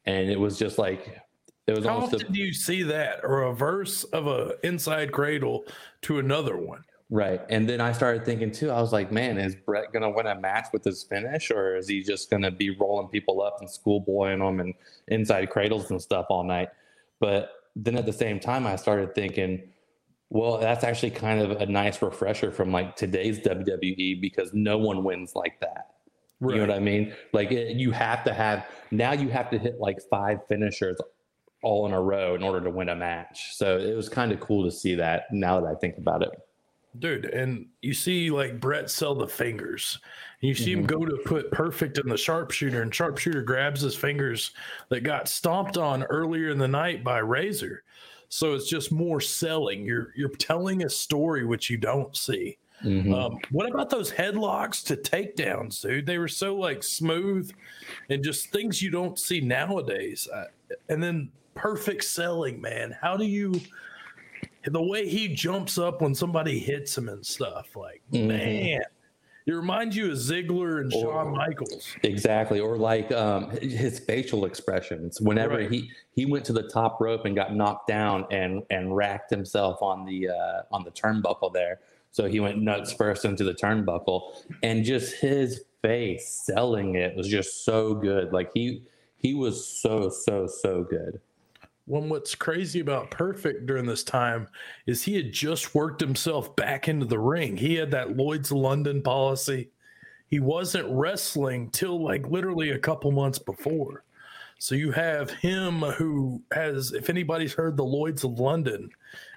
and it was just like it was How almost often a, do you see that? A reverse of a inside cradle to another one. Right and then i started thinking too i was like man is Bret gonna win a match with his finish or is he just gonna be rolling people up and schoolboying them and inside cradles and stuff all night but then at the same time i started thinking well that's actually kind of a nice refresher from like today's wwe because no one wins like that You know what I mean? Like it, you have to have now you have to hit like five finishers all in a row in order to win a match. So it was kind of cool to see that now that I think about it. Dude, and you see like Bret sell the fingers. And you see him go to put perfect in the sharpshooter, and sharpshooter grabs his fingers that got stomped on earlier in the night by Razor. So it's just more selling. You're you're telling a story which you don't see. Um, what about those headlocks to takedowns, dude? They were so like smooth and just things you don't see nowadays. Uh, and then perfect selling, man. How do you? The way he jumps up when somebody hits him and stuff, like man, it reminds you of Ziggler and Shawn Michaels. Exactly, or like um, his facial expressions. Whenever Right. he he went to the top rope and got knocked down and and racked himself on the uh, on the turnbuckle there. So he went nuts first into the turnbuckle, and just his face selling it was just so good. Like he he was so so so good. When what's crazy about Perfect during this time is he had just worked himself back into the ring. He had that Lloyd's London policy. He wasn't wrestling till like literally a couple months before. So you have him who has, if anybody's heard the Lloyd's of London,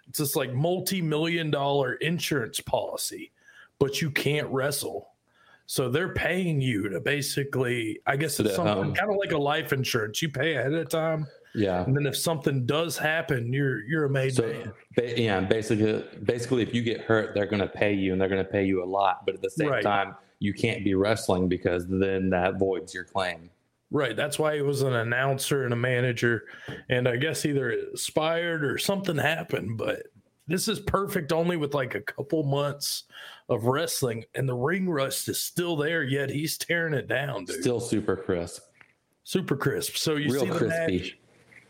it's this like multi million dollar insurance policy, but you can't wrestle. So they're paying you to basically, I guess it's something um, home. kind of like a life insurance. You pay ahead of time. Yeah. And then if something does happen, you're you're a made So man. ba- yeah, basically, basically, if you get hurt, they're going to pay you, and they're going to pay you a lot. But at the same Right. time, you can't be wrestling because then that voids your claim. Right. That's why he was an announcer and a manager. And I guess either it expired or something happened. But this is perfect only with like a couple months of wrestling. And the ring rust is still there, yet he's tearing it down, dude. Still super crisp, Super crisp. So you real see the crispy. match.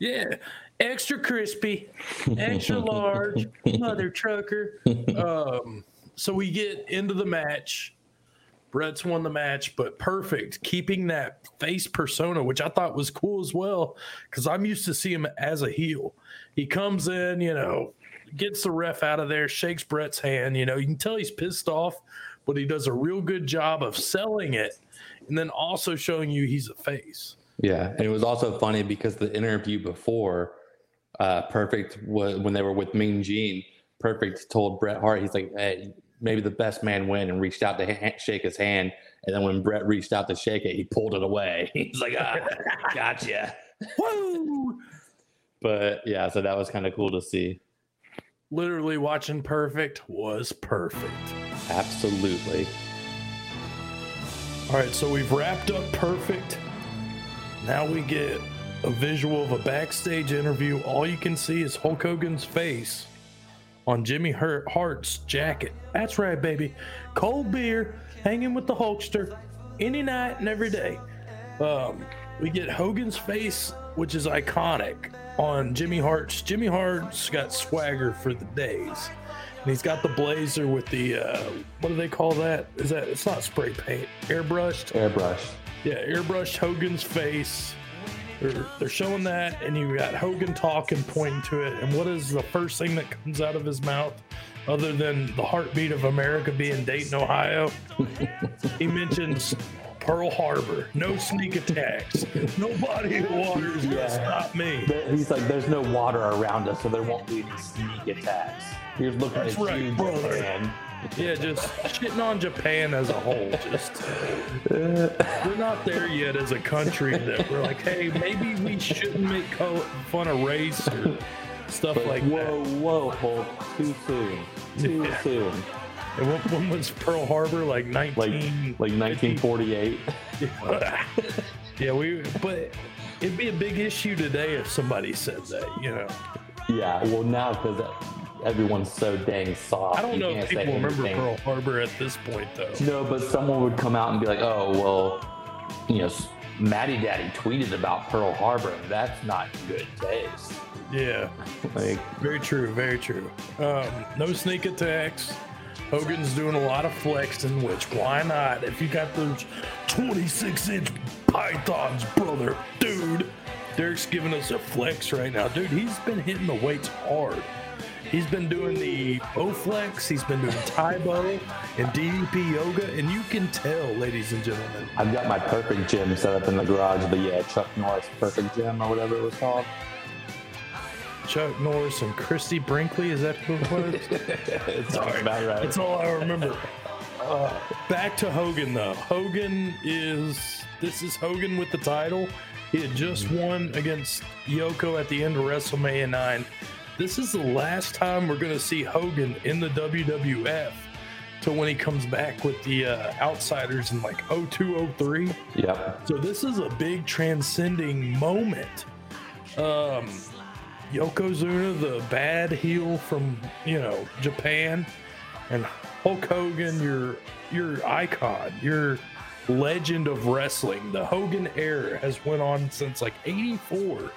Yeah. Extra crispy, extra large, mother trucker. Um, so we get into the match. Bret's won the match, but perfect, keeping that face persona, which I thought was cool as well, because I'm used to see him as a heel. He comes in, you know, gets the ref out of there, shakes Bret's hand. You know, you can tell he's pissed off, but he does a real good job of selling it and then also showing you he's a face. Yeah, and it was also funny because the interview before, uh, Perfect was when they were with Mean Gene. Perfect told Bret Hart, he's like, "Hey, maybe the best man win," and reached out to ha- shake his hand. And then when Bret reached out to shake it, he pulled it away. He's like, "Ah, gotcha." Woo! But yeah, so that was kind of cool to see. Literally watching Perfect was perfect. Absolutely. All right, so we've wrapped up Perfect. Now we get a visual of a backstage interview. All you can see is Hulk Hogan's face on Jimmy Hart's jacket. That's right, baby. Cold beer, hanging with the Hulkster, any night and every day. Um, we get Hogan's face, which is iconic on Jimmy Hart's. Jimmy Hart's got swagger for the days. And he's got the blazer with the uh, what do they call that? Is that it's not spray paint, airbrushed? Airbrush. Yeah, airbrushed Hogan's face. They're, they're showing that, and you got Hogan talking, pointing to it. And what is the first thing that comes out of his mouth, other than the heartbeat of America being Dayton, Ohio? he mentions Pearl Harbor, no sneak attacks, nobody in the water is gonna Yeah. stop me. He's like, there's no water around us, so there won't be any sneak attacks. Here's looking That's at right, you, brother. Japan. Yeah, just shitting on Japan as a whole. Just we're not there yet as a country that we're like, hey, maybe we shouldn't make fun of race or stuff But like whoa, whoa, Hulk, too soon, too Yeah. soon. that. And when, when was Pearl Harbor? Like Like, 19. like 1948. yeah, we. But it'd be a big issue today if somebody said that. You know, Yeah, well now because everyone's so dang soft. I don't you know if people remember. Pearl Harbor at this point though. No, but someone would come out and be like, "Oh, well, you know, Matty Daddy tweeted about Pearl Harbor, and that's not good taste." Yeah. Like, Very true, very true. Um, no sneak attacks. Hogan's doing a lot of flexing, which why not? If you got those 26 inch pythons, brother, dude. Derek's giving us a flex right now. Dude, he's been hitting the weights hard. He's been doing the Bowflex, he's been doing Tae Bo and DDP yoga, and you can tell, ladies and gentlemen. I've got my perfect gym set up in the garage, the yeah, Chuck Norris Perfect Gym or whatever it was called. Chuck Norris and Christie Brinkley, is that who it was? sounds about right. That's all I remember. Uh, back to Hogan though. Hogan is this is Hogan with the title. He had just won against Yoko at the end of WrestleMania 9. This is the last time we're going to see Hogan in the WWF till when he comes back with the uh, Outsiders in like 0203. Yep. So this is a big transcending moment. Um, Yokozuna, the bad heel from you know Japan, and Hulk Hogan, your your icon, your legend of wrestling. The Hogan era has went on since like '84,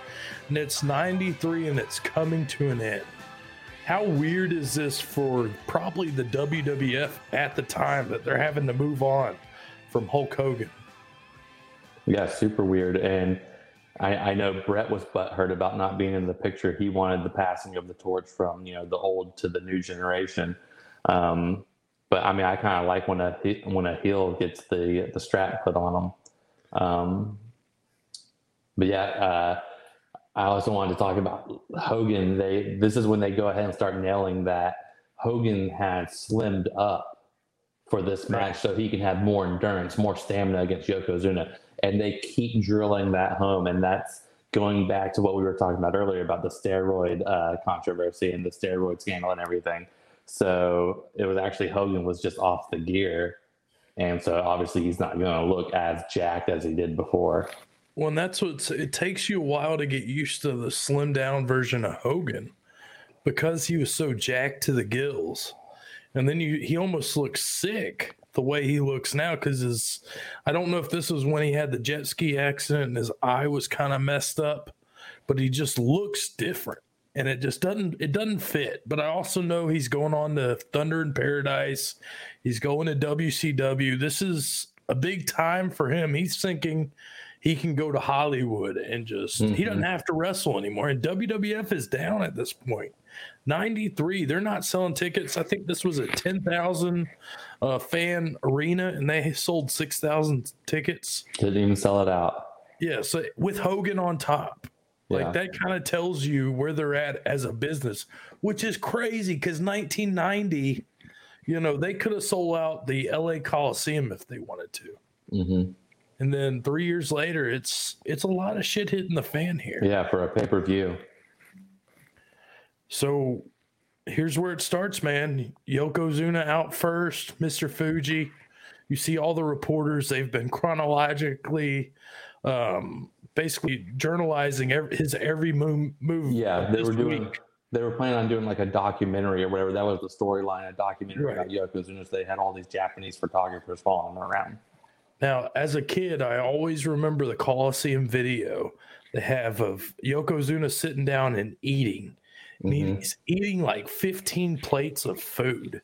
and it's '93, and it's coming to an end. How weird is this for probably the WWF at the time that they're having to move on from Hulk Hogan? Yeah, super weird. And I, I know Bret was butthurt about not being in the picture. He wanted the passing of the torch from you know the old to the new generation. Um, but I mean, I kind of like when a when a heel gets the the strap put on them. Um, but yeah, uh, I also wanted to talk about Hogan. They this is when they go ahead and start nailing that Hogan had slimmed up for this match so he can have more endurance, more stamina against Yokozuna. And they keep drilling that home. And that's going back to what we were talking about earlier about the steroid uh, controversy and the steroid scandal and everything. So it was actually Hogan was just off the gear. And so obviously he's not going to look as jacked as he did before. Well, and that's what it takes you a while to get used to the slim down version of Hogan because he was so jacked to the gills. And then you he almost looks sick the way he looks now because his I don't know if this was when he had the jet ski accident and his eye was kind of messed up, but he just looks different and it just doesn't it doesn't fit. But I also know he's going on to Thunder in Paradise. He's going to WCW. This is a big time for him. He's thinking he can go to Hollywood and just he doesn't have to wrestle anymore. And WWF is down at this point. 93, they're not selling tickets. I think this was a 10,000 uh, fan arena and they sold 6,000 tickets. Didn't even sell it out. Yeah, so with Hogan on top. Yeah. Like that kind of tells you where they're at as a business, which is crazy because 1990, you know, they could have sold out the LA Coliseum if they wanted to. hmm And then three years later, it's it's a lot of shit hitting the fan here. Yeah, for a pay per view. So here's where it starts, man. Yokozuna out first, Mr. Fuji. You see all the reporters, they've been chronologically um basically journalizing every, his every move move Yeah, they were doing. week. They were planning on doing like a documentary or whatever. That was the storyline, a documentary Right. about Yokozuna. So they had all these Japanese photographers following him around. Now, as a kid, I always remember the Coliseum video they have of Yokozuna sitting down and eating. And Mhm. he's eating like 15 plates of food.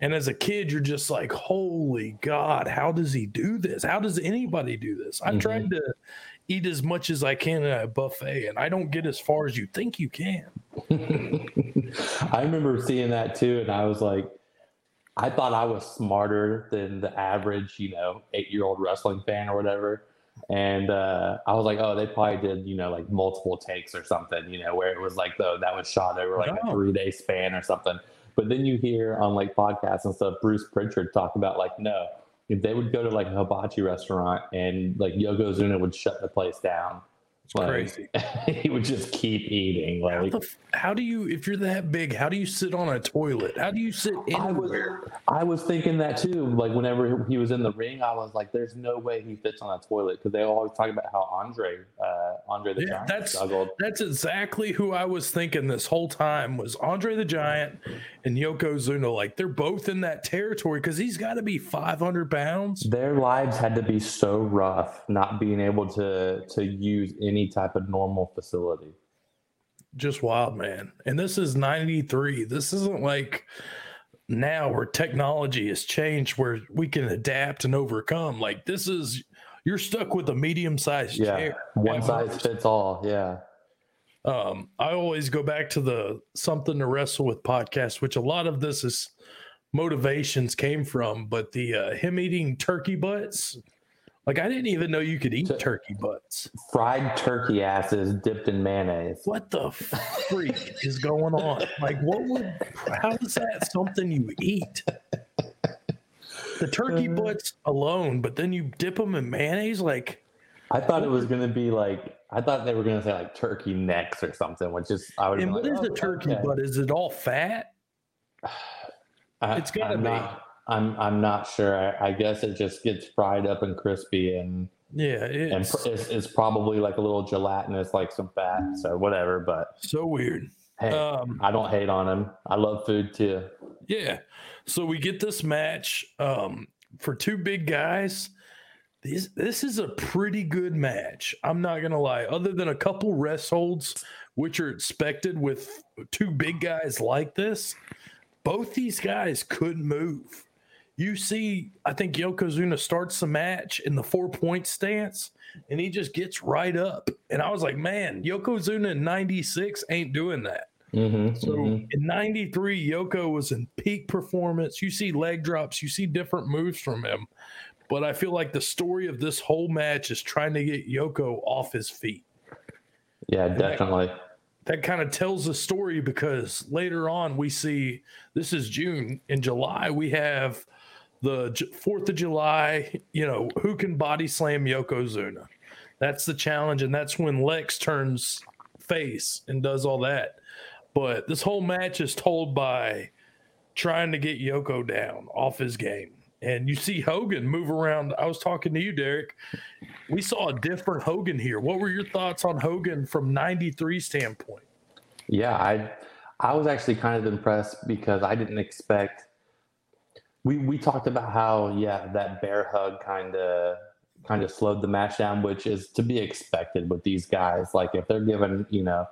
And as a kid, you're just like, holy God, how does he do this? How does anybody do this? I Mhm. trying to eat as much as I can at a buffet, and I don't get as far as you think you can. I remember seeing that too, and I was like, I thought I was smarter than the average, you know, eight year old wrestling fan or whatever. And uh, I was like, oh, they probably did, you know, like multiple takes or something, you know, where it was like, though, that was shot over like a three day span or something. But then you hear on like podcasts and stuff, Bruce Pritchard talk about like, no, if they would go to like a hibachi restaurant and like Yokozuna would shut the place down. It's Like, crazy. he would just keep eating. How, Like the f- how do you, if you're that big, how do you sit on a toilet? How do you sit I was, anywhere? I was thinking that too. Like whenever he was in the ring, I was like, "There's no way he fits on a toilet," because they always talk about how Andre, uh, Andre the Yeah, Giant, that's struggled. that's exactly who I was thinking this whole time was Andre the Giant and Yokozuna. Like they're both in that territory because he's got to be 500 pounds. Their lives had to be so rough, not being able to to use any type of normal facility. Just wild, man. And this is 93. This isn't like now where technology has changed where we can adapt and overcome. Like this is you're stuck with a medium sized Yeah, chair. one size fits all. Yeah, um, I always go back to the something to wrestle with podcast, which a lot of this is motivations came from, but the uh, him eating turkey butts, like I didn't even know you could eat Tur- turkey butts. fried turkey asses dipped in mayonnaise. What the freak is going on? Like, what would? How is that something you eat? The turkey Uh-huh. butts alone, but then you dip them in mayonnaise. Like, I thought it was gonna be like I thought they were gonna say like turkey necks or something, which is I would. and what been is like, a "Oh, turkey okay." butt? Is it all fat? I, It's gotta be. Not, I'm I'm not sure. I, I guess it just gets fried up and crispy, and Yeah, and it's pr- it's, it's probably like a little gelatinous, like some fat, so whatever. But so weird. hey, Um, I don't hate on him. I love food too. Yeah. So we get this match um, for two big guys. This this is a pretty good match. I'm not gonna lie. Other than a couple rest holds, which are expected with two big guys like this, both these guys could move. You see, I think Yokozuna starts the match in the four point stance, and he just gets right up. And I was like, man, Yokozuna in '96 ain't doing that. Mm-hmm, So in 93, Yoko was in peak performance. You see leg drops, you see different moves from him. But I feel like the story of this whole match is trying to get Yoko off his feet. Yeah, definitely. That kind of tells the story because later on we see this is June. In July, we have the 4th of July, you know, who can body slam Yokozuna? That's the challenge. And that's when Lex turns face and does all that. But this whole match is told by trying to get Yoko down off his game. And you see Hogan move around. I was talking to you, Derek. We saw a different Hogan here. What were your thoughts on Hogan from 93 standpoint? Yeah, I I was actually kind of impressed because I didn't expect. We we talked about how yeah that bear hug kind of kind of slowed the match down, which is to be expected with these guys. Like if they're given you know,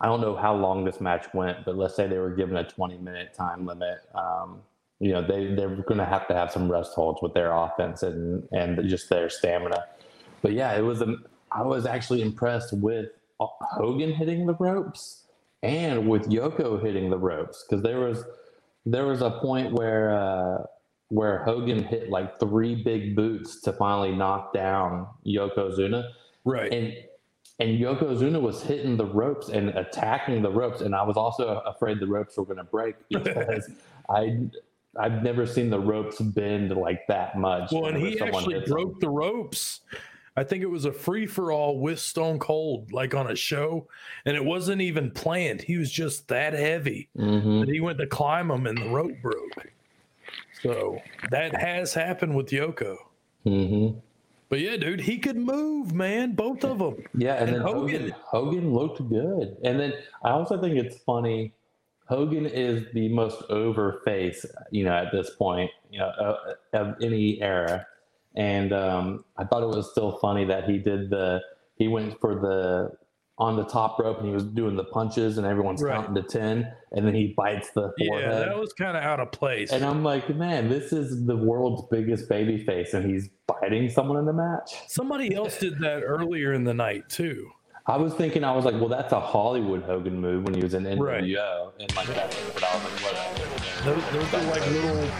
I don't know how long this match went, but let's say they were given a twenty minute time limit. Um, you know they they're going to have to have some rest holds with their offense and and just their stamina. But yeah, it was a. I was actually impressed with uh, Hogan hitting the ropes and with Yoko hitting the ropes because there was there was a point where uh, where Hogan hit like three big boots to finally knock down Yokozuna Right. and and Yokozuna was hitting the ropes and attacking the ropes and I was also afraid the ropes were going to break because I I've never seen the ropes bend like that much. Well, and he actually hits them. broke the ropes. I think it was a free for all with Stone Cold, like on a show, and it wasn't even planned. He was just that heavy Mhm. that he went to climb him and the rope broke. So that has happened with Yoko. Mhm. But yeah, dude, he could move, man. Both of them. Yeah, and, And then Hogan. Hogan- Hogan looked good. And then I also think it's funny. Hogan is the most over face, you know, at this point, you know, of, of any era. And um, I thought it was still funny that he did the he went for the on the top rope and he was doing the punches and everyone's Right. counting to ten and then he bites the forehead. Yeah, that was kind of out of place. and I'm like, man, this is the world's biggest baby face and he's biting someone in the match. Somebody else did that earlier in the night too. I was thinking, I was like, well, that's a Hollywood Hogan move when he was in NWO, Right. and like that's what I was like, whatever. Those, those are like little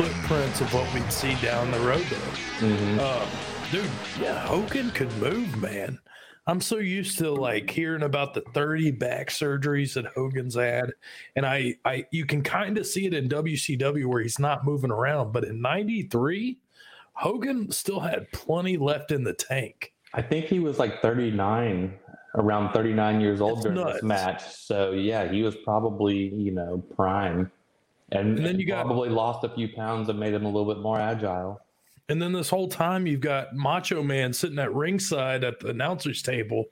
footprints of what we'd see down the road there. Mhm. Uh, dude, yeah, Hogan could move, man. I'm so used to like hearing about the 30 back surgeries that Hogan's had, and I, I, you can kind of see it in WCW where he's not moving around, but in '93, Hogan still had plenty left in the tank. I think he was like 39, around 39 years old That's during nuts. this match. So yeah, he was probably you know prime, and, And then you got- probably lost a few pounds and made him a little bit more agile. And then this whole time, you've got Macho Man sitting at ringside at the announcer's table,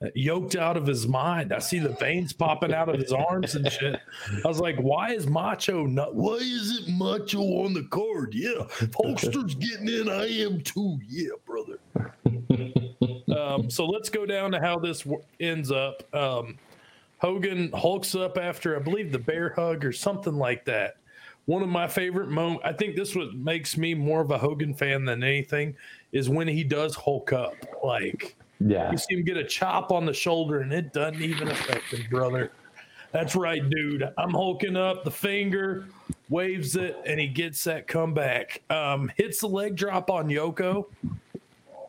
uh, yoked out of his mind. I see the veins popping out of his arms and shit. I was like, why is Macho not? Why is it Macho on the card? Yeah, Hulkster's getting in. I am too. Yeah, brother. um, so let's go down to how this w- ends up. Um, Hogan hulks up after, I believe, the bear hug or something like that one of my favorite moments. I think this what makes me more of a Hogan fan than anything is when he does Hulk up. Like Yeah, you see him get a chop on the shoulder and it doesn't even affect him, brother. That's right, dude. I'm hulking up the finger, waves it, and he gets that comeback. Um, hits the leg drop on Yoko.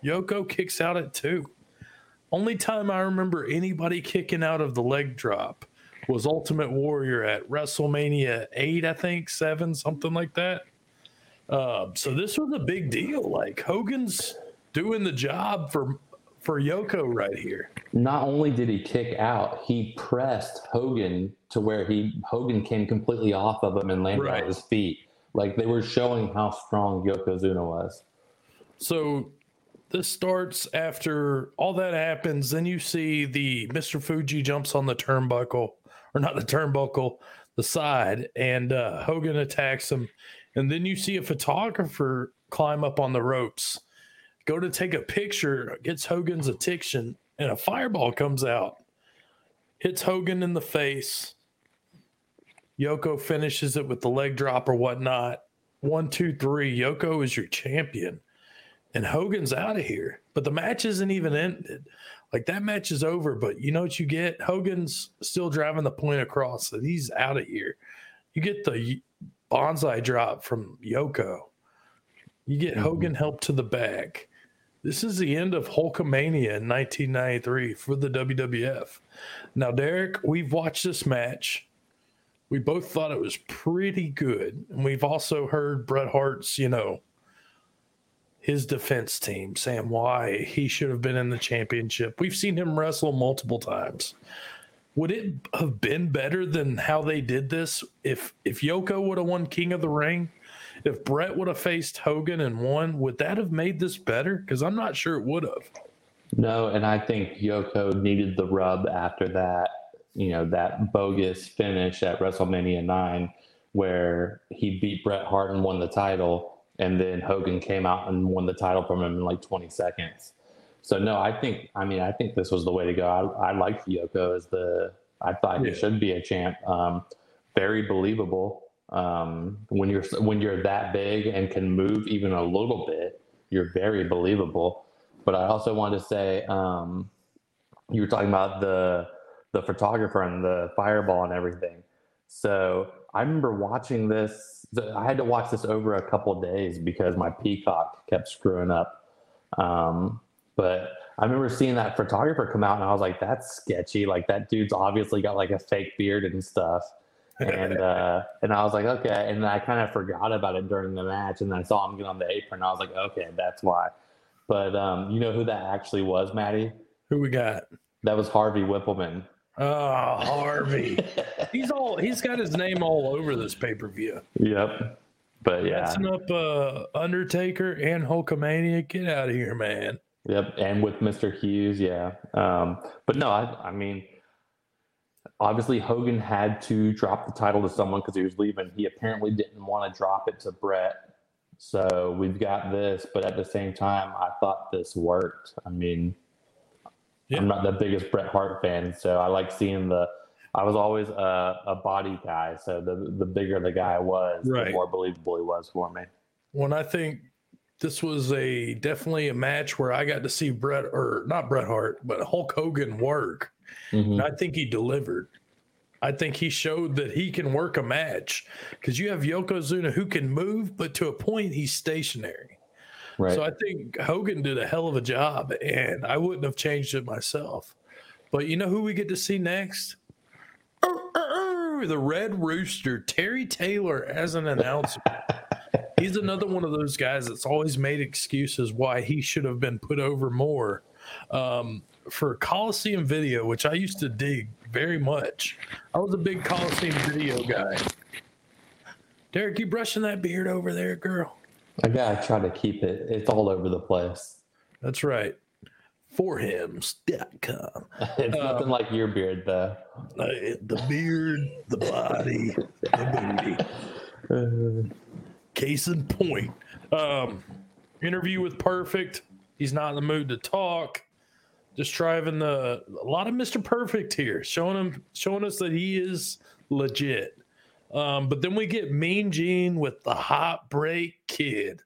Yoko kicks out at two. Only time I remember anybody kicking out of the leg drop was Ultimate Warrior at WrestleMania 8, I think, 7, something like that. Uh, so this was a big deal. Like Hogan's doing the job for for Yoko right here. not only did he kick out, he pressed Hogan to where he Hogan came completely off of him and landed Right. on his feet. Like they were showing how strong Yokozuna was. So this starts after all that happens. Then you see the Mr. Fuji jumps on the turnbuckle, or not the turnbuckle, the side, and uh, Hogan attacks him. And then you see a photographer climb up on the ropes, go to take a picture, gets Hogan's attention, and a fireball comes out, hits Hogan in the face. Yoko finishes it with the leg drop or whatnot. One, two, three. Yoko is your champion and Hogan's out of here. But the match isn't even ended. Like that match is over, but you know what you get? Hogan's still driving the point across that he's out of here. You get the bonsai drop from Yoko. You get mm-hmm. Hogan help to the back. This is the end of Hulkamania in 1993 for the WWF. Now, Derek, we've watched this match. We both thought it was pretty good. And we've also heard Bret Hart's, you know, his defense team saying why he should have been in the championship. We've seen him wrestle multiple times. Would it have been better than how they did this if if Yoko would have won King of the Ring? If Bret would have faced Hogan and won, would that have made this better? Because I'm not sure it would have. No, and I think Yoko needed the rub after that, you know, that bogus finish at WrestleMania 9 where he beat Bret Hart and won the title, and then Hogan came out and won the title from him in like 20 seconds. So no, I think I mean I think this was the way to go. I, I liked Yoko as the I thought Yeah. he should be a champ. Um, very believable. Um, when you're when you're that big and can move even a little bit, you're very believable. But I also wanted to say, um, you were talking about the the photographer and the fireball and everything. So I remember watching this. I had to watch this over a couple of days because my Peacock kept screwing up. Um, but I remember seeing that photographer come out, and I was like, "That's sketchy. Like that dude's obviously got like a fake beard and stuff." and uh, and I was like, okay. And I kind of forgot about it during the match, and then I saw him get on the apron. I was like, okay, that's why. But um, you know who that actually was, Matty? Who we got? That was Harvey Wippleman. Oh, Harvey. he's all he's got his name all over this pay per view. Yep. But yeah, Messing up uh, Undertaker and Hulkamania. Get out of here, man. yep. And with Mr. Hughes, yeah. Um, but no, I, I mean, obviously Hogan had to drop the title to someone because he was leaving. He apparently didn't want to drop it to Bret. So we've got this, but at the same time, I thought this worked. I mean, Yeah. I'm not the biggest Bret Hart fan, so I like seeing the. I was always a, a body guy, so the the bigger the guy was, Right. the more believable he was for me. When I think this was a definitely a match where I got to see Bret or not Bret Hart, but Hulk Hogan work. Mhm. And I think he delivered. I think he showed that he can work a match because you have Yokozuna who can move, but to a point he's stationary. Right. So I think Hogan did a hell of a job, and I wouldn't have changed it myself. But you know who we get to see next? The Red Rooster, Terry Taylor as an announcer. He's another one of those guys that's always made excuses why he should have been put over more. Um, for Coliseum video, which I used to dig very much, I was a big Coliseum video guy. Derek, you brushing that beard over there, girl? I gotta try to keep it. It's all over the place. That's right. Forhims.com. It's nothing like your beard, though. Uh, the beard, the body, the booty. Case in point. Um, interview with Perfect. He's not in the mood to talk. Just driving the a lot of Mr. Perfect here, showing him showing us that he is legit. Um, but then we get Mean Gene with the hot break kid.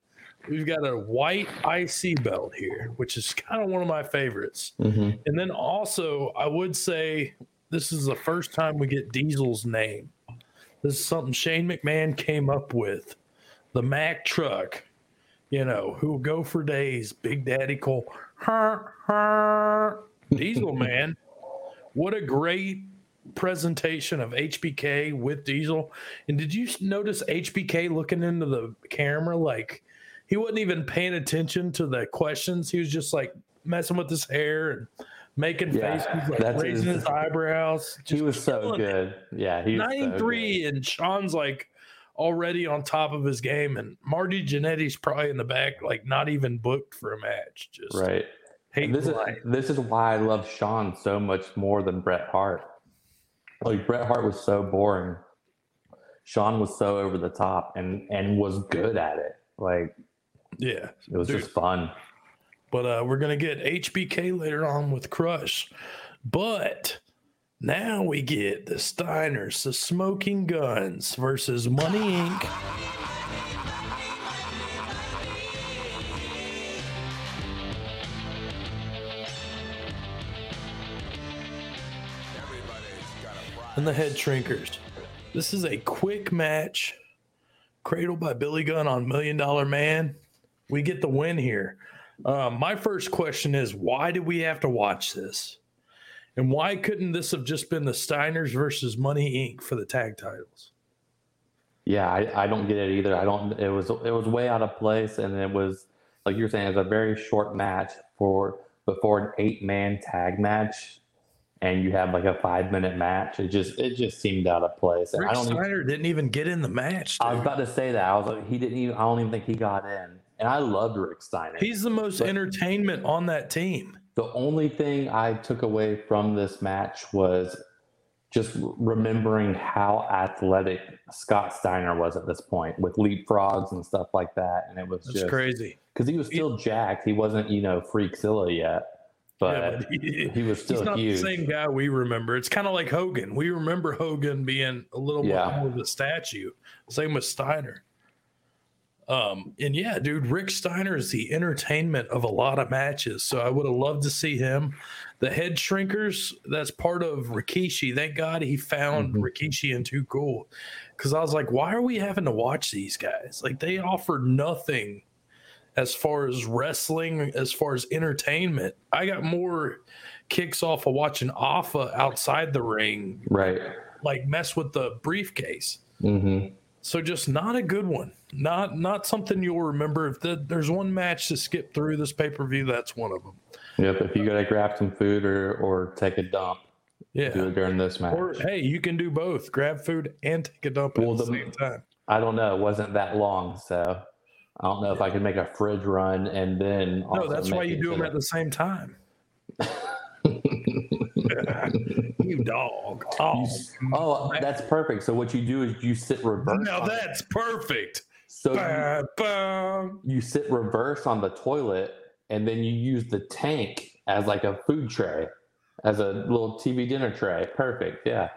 We've got a white IC belt here, which is kind of one of my favorites. Mhm. And then also, I would say this is the first time we get Diesel's name. This is something Shane McMahon came up with. The Mack truck, you know, who will go for days. Big Daddy Cool. Huh, huh. Diesel man. What a great presentation of HBK with Diesel. And did you notice HBK looking into the camera like he wasn't even paying attention to the questions? He was just like messing with his hair and making Yeah, faces, like raising his- his, eyebrows. He was so killing it. good. Yeah, he was so good. and Shawn's like already on top of his game, and Marty Jannetty's probably in the back, like not even booked for a match. Just Right. This is life. this is why I love Shawn so much more than Bret Hart. Like Bret Hart was so boring. Shawn was so over the top and and was good at it. Like yeah. it was Dude. just fun. But uh, we're gonna get HBK later on with Crush, but now we get the Steiners, the Smoking Guns versus Money Inc. and the Head Shrinkers. This is a quick match, cradled by Billy Gunn on Million Dollar Man. We get the win here. Um, my first question is why do we have to watch this? And why couldn't this have just been the Steiners versus Money Inc. for the tag titles? Yeah, I, I don't get it either. I don't it was it was way out of place and it was like you're saying, it was a very short match for before an eight man tag match and you have like a five minute match. It just it just seemed out of place. And Rick I don't even, Steiner didn't even get in the match. I was dude. about to say that. I was like, he didn't even. I don't even think he got in. And I loved Rick Steiner. He's the most But- entertainment on that team. the only thing I took away from this match was just remembering how athletic Scott Steiner was at this point with leapfrogs and stuff like that. And it was That's just crazy. because he was still jacked. He wasn't, you know, Freakzilla yet, but, Yeah, but he- he was He's not huge. the same guy we remember. It's kind of like Hogan. We remember Hogan being a little Yeah. more of a statue. Same with Steiner. Um, and yeah, dude, Rick Steiner is the entertainment of a lot of matches. So I would have loved to see him. The head shrinkers, that's part of Rikishi. Thank God he found Mhm. Rikishi and Too Cool. Cause I was like, why are we having to watch these guys? Like they offer nothing as far as wrestling, as far as entertainment. I got more kicks off of watching Alpha outside the ring, right. like mess with the briefcase. hmm So just not a good one. Not not something you'll remember. If the, there's one match to skip through this pay per view, that's one of them. Yep. If you got to grab some food or, or take a dump, yeah, do it during this match. Or hey, you can do both: grab food and take a dump at the the- same time. I don't know. It wasn't that long, so I don't know if I could make a fridge run and then. No, that's why you do them at the same time. you dog. Oh, Oh, that's perfect. So what you do is you sit reverse. now that's perfect. so you, you sit reverse on the toilet, and then you use the tank as like a food tray, as a little TV dinner tray. Perfect. Yeah.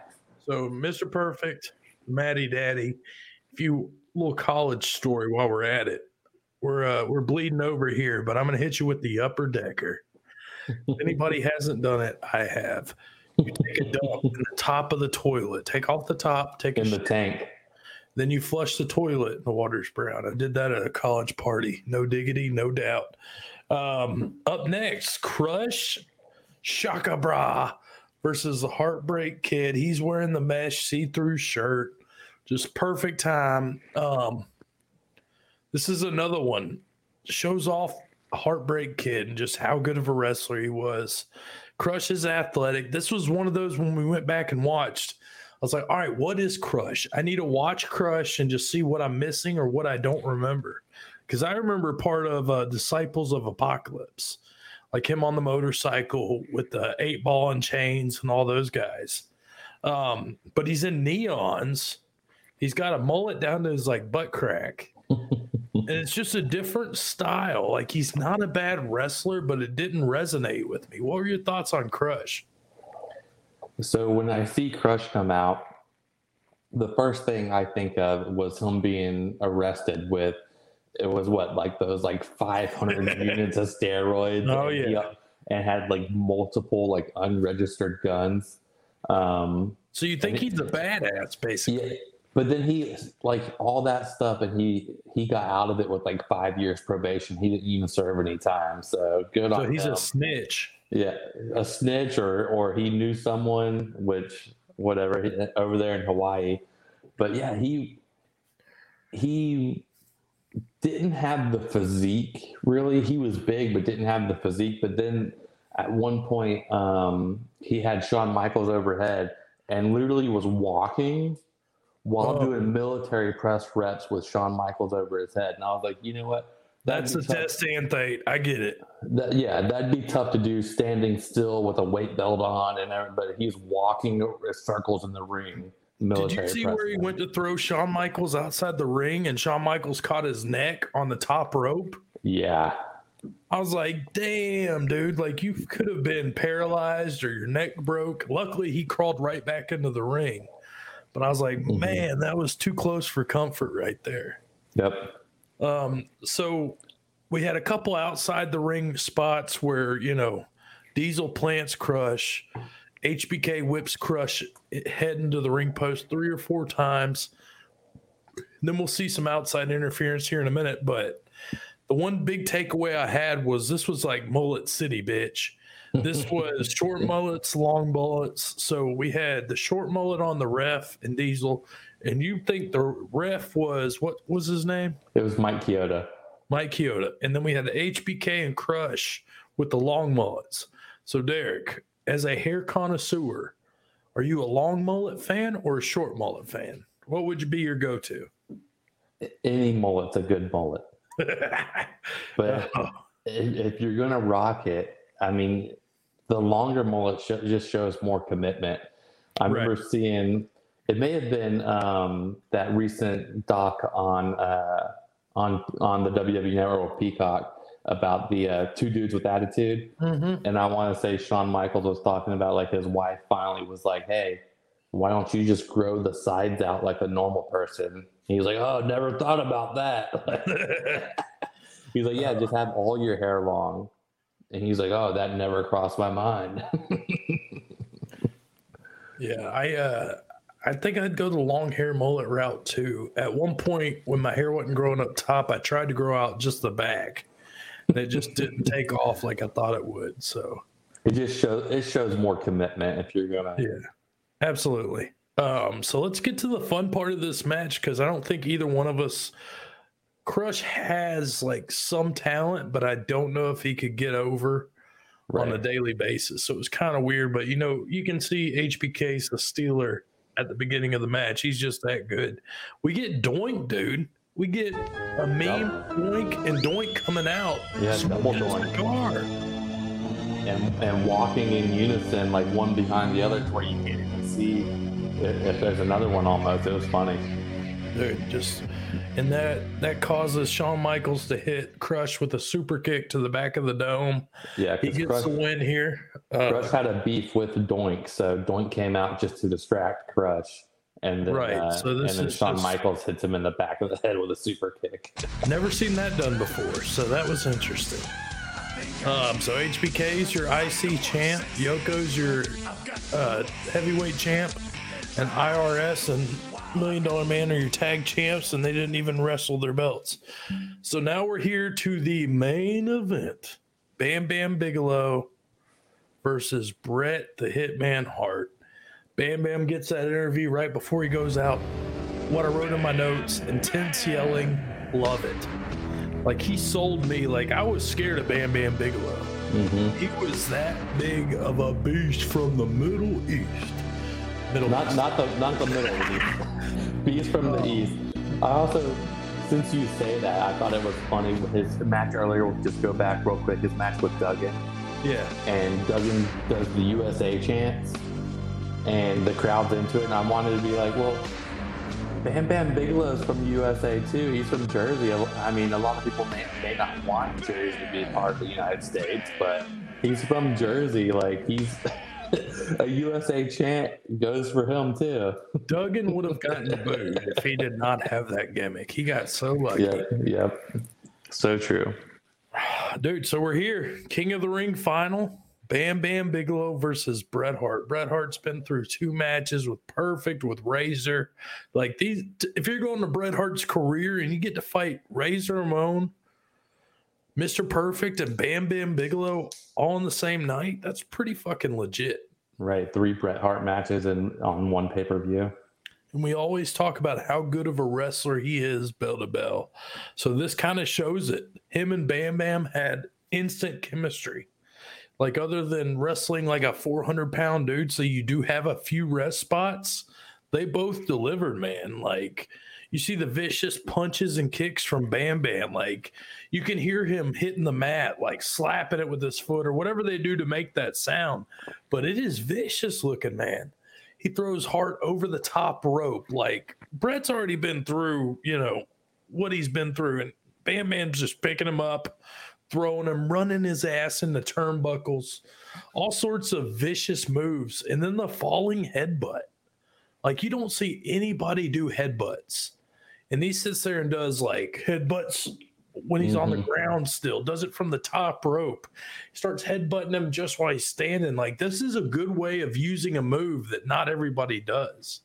So, Mr. Perfect, Matty Daddy, if you little college story while we're at it. We're uh, we're bleeding over here, but I'm gonna hit you with the upper decker. If anybody hasn't done it, I have. You take a dump in the top of the toilet. Take off the top. Take a in the shit, tank. then you flush the toilet and the water's brown. I did that at a college party. No diggity, no doubt. Um, up next, Crush Shaka Bra versus the Heartbreak Kid. He's wearing the mesh see-through shirt. Just perfect time. Um, this is another one. Shows off Heartbreak Kid and just how good of a wrestler he was. Crush is athletic. This was one of those when we went back and watched. I was like, all right, what is Crush? I need to watch Crush and just see what I'm missing or what I don't remember. Because I remember part of uh, Disciples of Apocalypse, like him on the motorcycle with the eight ball and chains and all those guys. Um, but he's in neons. He's got a mullet down to his like butt crack. and it's just a different style. Like he's not a bad wrestler, but it didn't resonate with me. What were your thoughts on Crush? So when I see Crush come out, the first thing I think of was him being arrested with it was what like those like 500 units of steroids. Oh, and he- yeah. and had like multiple like unregistered guns. Um, So you think he's a badass, basically? But then he like all that stuff, and he he got out of it with like five years probation. He didn't even serve any time, so good on So on he's him. a snitch. Yeah, a snitch or or he knew someone, which whatever he- over there in Hawaii. But yeah, he he didn't have the physique really. He was big, but didn't have the physique. But then at one point, um, he had Shawn Michaels overhead and literally was walking while Oh. doing military press reps with Shawn Michaels over his head. And I was like, you know what? That'd That's a test anthate. I get it. that, yeah, that'd be tough to do standing still with a weight belt on and everybody. He's walking circles in the ring. Did you see where he went to throw Shawn Michaels outside the ring and Shawn Michaels caught his neck on the top rope? Yeah, I was like, damn, dude, like you could have been paralyzed or your neck broke. Luckily, he crawled right back into the ring. But I was like, Mhm. man, that was too close for comfort right there. yep. Um, so we had a couple outside the ring spots where, you know, Diesel plants crush, HBK whips crush head into the ring post three or four times. Then we'll see some outside interference here in a minute. But the one big takeaway I had was this was like mullet city, bitch. This was short mullets, long mullets. So we had the short mullet on the ref and Diesel. And you think the ref was what was his name? It was Mike Chioda. Mike Chioda. And then we had the HBK and Crush with the long mullets. So, Derek, as a hair connoisseur, are you a long mullet fan or a short mullet fan? What would you be your go to? Any mullet's a good mullet, but uh-huh. if, if you're gonna rock it, I mean, the longer mullet sh- just shows more commitment. I Right. remember seeing it may have been um, that recent doc on uh, on on the WWE Network with Peacock about the uh, two dudes with attitude, mm-hmm. and I want to say Shawn Michaels was talking about like his wife finally was like, "Hey, why don't you just grow the sides out like a normal person?" He's like, "Oh, never thought about that." He's like, "Yeah, just have all your hair long." And he's like, "Oh, that never crossed my mind." Yeah, I uh I think I'd go the long hair mullet route too. At one point when my hair wasn't growing up top, I tried to grow out just the back. And it just didn't take off like I thought it would. So it just shows it shows more commitment if you're gonna. Yeah, absolutely. Um, so let's get to the fun part of this match because I don't think either one of us. Crush has like some talent, but I don't know if he could get over on a daily basis. So it was kind of weird. But you know, you can see HBK's the Steeler at the beginning of the match. He's just that good. We get Doink, dude. We get a meme Doink and Doink coming out. Yeah, double Doink. and and walking in unison, like one behind the other, to where you can't even see if, if there's another one. Almost, it was funny. Dude, just and that that causes Shawn Michaels to hit Crush with a super kick to the back of the dome. Yeah, He gets Crush, the win here. Uh, Crush had a beef with Doink, so Doink came out just to distract Crush, and then, Right, uh, so this and then is Shawn just- Michaels hits him in the back of the head with a super kick. Never seen that done before, so that was interesting. Um, so HBK's your IC champ, Yoko's your uh, heavyweight champ, and IRS and Million Dollar Man are your tag champs, and they didn't even wrestle their belts. So now we're here to the main event: Bam Bam Bigelow versus Bret the Hitman Hart. Bam Bam gets that interview right before he goes out. What I wrote in my notes: intense yelling, love it. Like he sold me. Like I was scared of Bam Bam Bigelow. Mm-hmm. He was that big of a beast from the Middle East. Middle Not not the not the middle east. Beast from the oh. east. I also, since you say that, I thought it was funny. With his match earlier. We'll just go back real quick. His match with Duggan, yeah. and Duggan does the USA chants, and the crowd's into it. And I wanted to be like, well, Bam Bam Bigelow's from USA too. He's from Jersey. I mean, a lot of people may, may not want Jersey to be part of the United States, but he's from Jersey. Like he's a USA chant goes for him too. Duggan would have gotten booed if he did not have that gimmick. He got so lucky. Yep, yep. So true. Dude, so we're here. King of the Ring final. Bam Bam Bigelow versus Bret Hart. Bret Hart's been through two matches with Perfect, with Razor. Like these, if you're going to Bret Hart's career and you get to fight Razor Ramon, Mr. Perfect, and Bam Bam Bigelow all on the same night, that's pretty fucking legit. Right, three Bret Hart matches and on one pay per view. And we always talk about how good of a wrestler he is, bell to bell. So this kind of shows it. Him and Bam Bam had instant chemistry. Like, other than wrestling like a 400 pound dude, so you do have a few rest spots, they both delivered, man. Like, you see the vicious punches and kicks from Bam Bam. Like, you can hear him hitting the mat, like slapping it with his foot or whatever they do to make that sound. But it is vicious looking, man he throws Hart over the top rope. Like Bret's already been through, you know, what he's been through, and Bam Bam's just picking him up, throwing him, running his ass in the turnbuckles, all sorts of vicious moves, and then the falling headbutt. Like you don't see anybody do headbutts, and he sits there and does like headbutts when he's on the ground still, does it from the top rope. He starts headbutting him just while he's standing. Like, this is a good way of using a move that not everybody does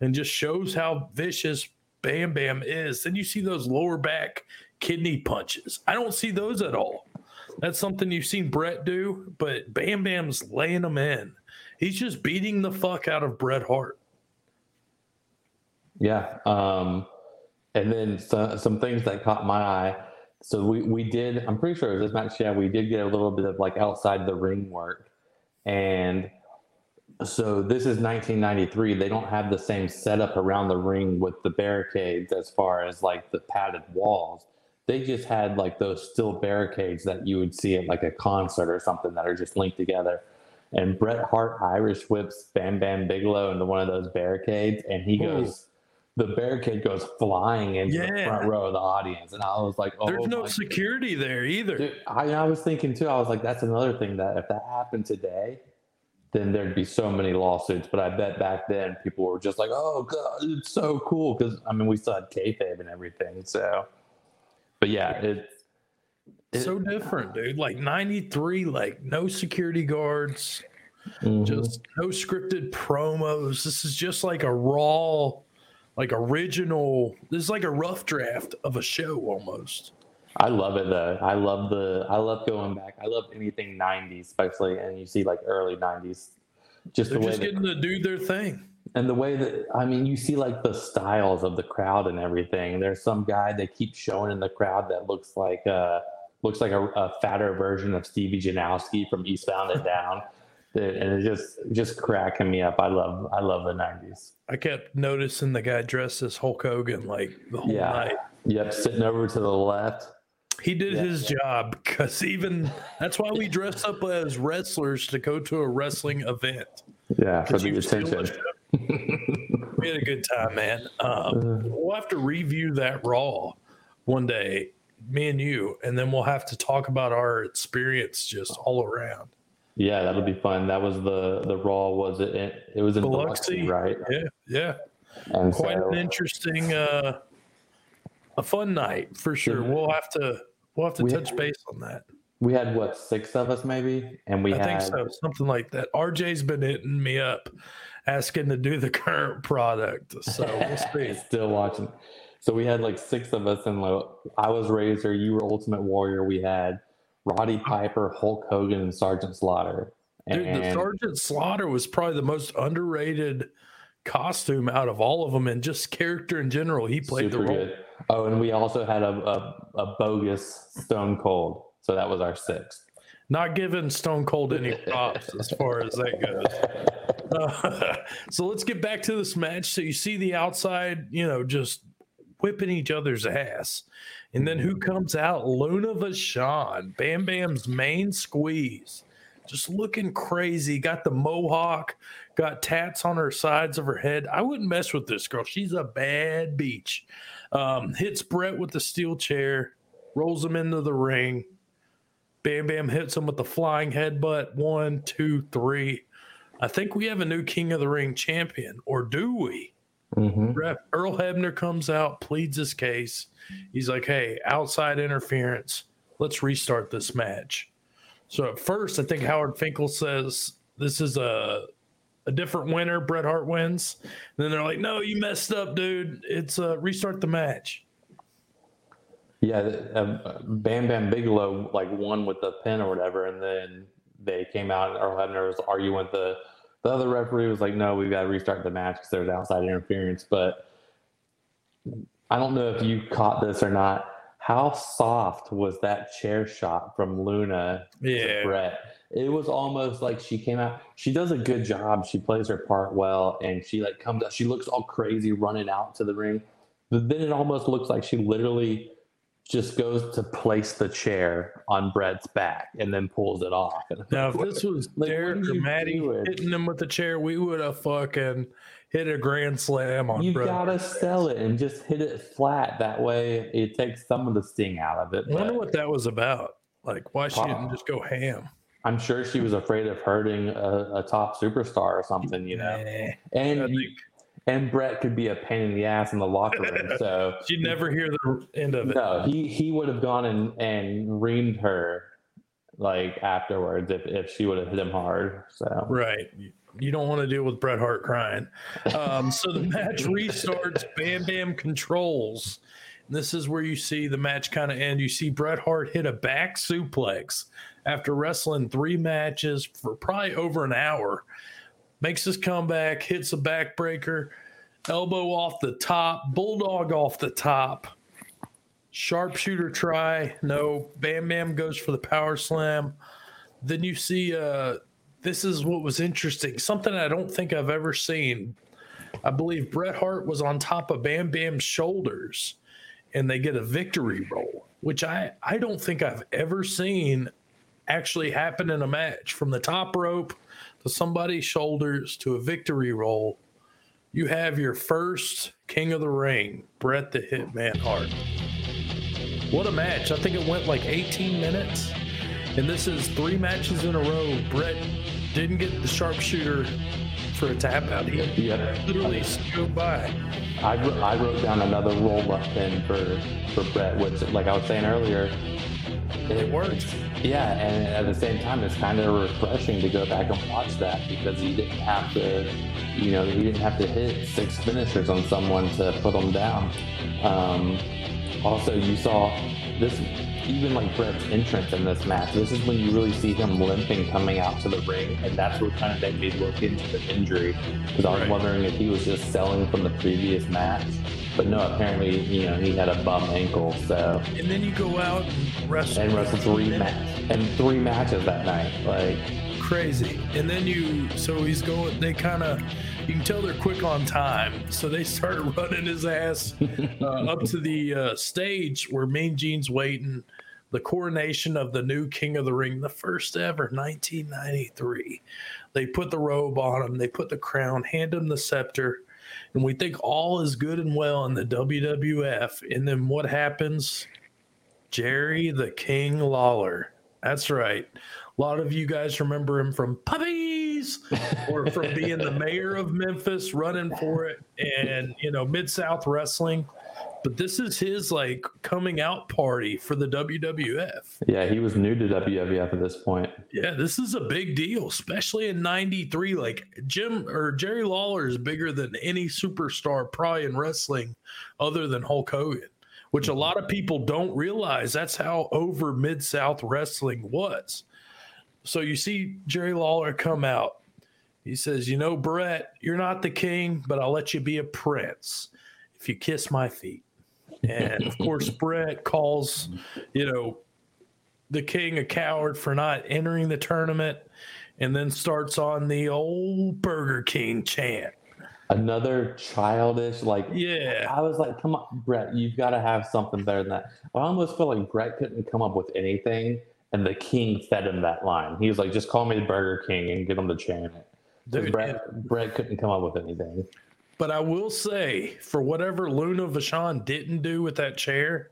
and just shows how vicious Bam Bam is. Then you see those lower back kidney punches. I don't see those at all. That's something you've seen Bret do, but Bam Bam's laying them in. He's just beating the fuck out of Bret Hart. Yeah. Um, and then so, some things that caught my eye. So we, we did, I'm pretty sure it was this match, yeah, we did get a little bit of like outside the ring work. And so this is 1993. They don't have the same setup around the ring with the barricades as far as like the padded walls. They just had like those steel barricades that you would see at like a concert or something that are just linked together. And Bret Hart Irish whips Bam Bam Bigelow into one of those barricades, and he goes, the barricade goes flying into the front row of the audience. And I was like, oh, There's no security there either. Dude, I, I was thinking too. I was like, that's another thing that if that happened today, then there'd be so many lawsuits. But I bet back then people were just like, "Oh God, it's so cool!" Because I mean, we still had kayfabe and everything. So, but yeah, it, it so different, dude. Like 93, like no security guards, mhm. just no scripted promos. This is just like a raw, like original. This is like a rough draft of a show almost. I love it though. I love the. I love going back. I love anything '90s, especially, and you see like early '90s. Just They're the way just that getting to do their thing. and the way that I mean, you see like the styles of the crowd and everything. There's some guy they keep showing in the crowd that looks like uh looks like a, a fatter version of Stevie Janowski from Eastbound and Down, and it's just just cracking me up. I love I love the '90s. I kept noticing the guy dressed as Hulk Hogan like the whole Yeah. night. Yep, sitting over to the left. He did Yeah. his job because even that's why we dress up as wrestlers to go to a wrestling event. Yeah, for the attention. we had a good time, man. Um, we'll have to review that Raw one day, me and you, and then we'll have to talk about our experience just all around. Yeah, that'll be fun. That was the the Raw. Was it? It was in Biloxi. Biloxi, right? Yeah, yeah. And quite so, an interesting, uh, a fun night for sure. Yeah. We'll have to we'll have to We- touch base on that. we had what six of us maybe, and we I had think so, something like that. RJ's been hitting me up, asking to do the current product. So we'll see. still watching. So we had like six of us, and like, I was Razor, you were Ultimate Warrior. We had Roddy Piper, Hulk Hogan, and Sergeant Slaughter. Dude, the Sergeant Slaughter was probably the most underrated costume out of all of them, and just character in general. He played the role. good. Oh, and we also had a, a, a bogus Stone Cold. So that was our sixth. Not giving Stone Cold any props as far as that goes. Uh, so let's get back to this match. So you see the outside, you know, just whipping each other's ass. And then who comes out? Luna Vachon, Bam Bam's main squeeze. Just looking crazy. Got the mohawk, got tats on her sides of her head. I wouldn't mess with this girl. She's a bad beach. Um, hits Bret with the steel chair, rolls him into the ring. Bam Bam hits him with the flying headbutt. One, two, three. I think we have a new King of the Ring champion, or do we? Mm-hmm. Earl Hebner comes out, pleads his case. He's like, "Hey, outside interference. Let's restart this match." So at first, I think Howard Finkel says this is a a different winner. Bret Hart wins. And then they're like, "No, you messed up, dude. It's uh, restart the match." Yeah, uh, Bam Bam Bigelow like won with the pin or whatever, and then they came out and Earl Hebner was arguing with the the other referee was like, "No, we've got to restart the match because there's outside interference." But I don't know if you caught this or not. How soft was that chair shot from Luna Yeah. to Bret? It was almost like she came out. She does a good job. She plays her part well, and she like comes out. She looks all crazy running out to the ring, but then it almost looks like she literally just goes to place the chair on Bret's back and then pulls it off. Now, if this was Like, Derek or Matty hitting him with the chair, we would have fucking hit a grand slam on you Bret. gotta sell it and just hit it flat. That way, it takes some of the sting out of it. I wonder what that was about. Like, why she didn't just go ham? I'm sure she was afraid of hurting a, a top superstar or something, you know. Nah. And you, and Bret could be a pain in the ass in the locker room. So she'd never hear the end of it. no, he he would have gone and and reamed her like afterwards if if she would have hit him hard. So Right. You- don't want to deal with Bret Hart crying. Um, so the match restarts. Bam Bam controls. And this is where you see the match kind of end. You see Bret Hart hit a back suplex after wrestling three matches for probably over an hour. Makes his comeback, hits a backbreaker, elbow off the top, bulldog off the top. Sharpshooter try. No. Bam Bam goes for the power slam. Then you see uh this is what was interesting. Something I don't think I've ever seen. I believe Bret Hart was on top of Bam Bam's shoulders and they get a victory roll, which I I don't think I've ever seen actually happen in a match from the top rope to somebody's shoulders to a victory roll. You have your first King of the Ring, Bret the Hitman Hart. What a match. I think it went like 18 minutes. And this is three matches in a row. Bret didn't get the sharpshooter for a tap out. He yeah, literally scooted by. I, I wrote down another roll up pin for for Bret, which like I was saying earlier, It worked. Yeah, and at the same time, it's kind of refreshing to go back and watch that because he didn't have to, you know, he didn't have to hit six finishers on someone to put them down. Um, also, you saw this, even like Bret's entrance in this match. This is when you really see him limping coming out to the ring, and that's what kind of made me look into the injury because I was Right. wondering if he was just selling from the previous match. But no, apparently, you know, he had a bum ankle, so And then you go out and wrestle. and wrestled three ma- and three matches that night. Like, crazy. And then you, so he's going, they kind of, you can tell they're quick on time. So they start running his ass uh, up to the uh, stage where Mean Gene's waiting. The coronation of the new King of the Ring, the first ever, 1993. They put the robe on him, they put the crown, hand him the scepter, and we think all is good and well in the WWF. And then what happens? Jerry the King Lawler. That's right. A lot of you guys remember him from puppies or from being the mayor of Memphis, running for it, and you know Mid South Wrestling. But this is his like coming out party for the WWF. Yeah, he was new to WWF at this point. Yeah, this is a big deal, especially in '93. Like Jim or Jerry Lawler is bigger than any superstar probably in wrestling, other than Hulk Hogan. Which a mm-hmm. lot of people don't realize. That's how over Mid South wrestling was. So you see Jerry Lawler come out. He says, "You know, Bret, you're not the king, but I'll let you be a prince if you kiss my feet." And of course, Bret calls, you know, the king a coward for not entering the tournament and then starts on the old Burger King chant. Another childish, like, Yeah. I was like, come on, Bret, you've got to have something better than that. I almost feel like Bret couldn't come up with anything, and the king fed him that line. He was like, just call me the Burger King and get him to chant it. Dude, Bret, Bret couldn't come up with anything. But I will say, for whatever Luna Vachon didn't do with that chair,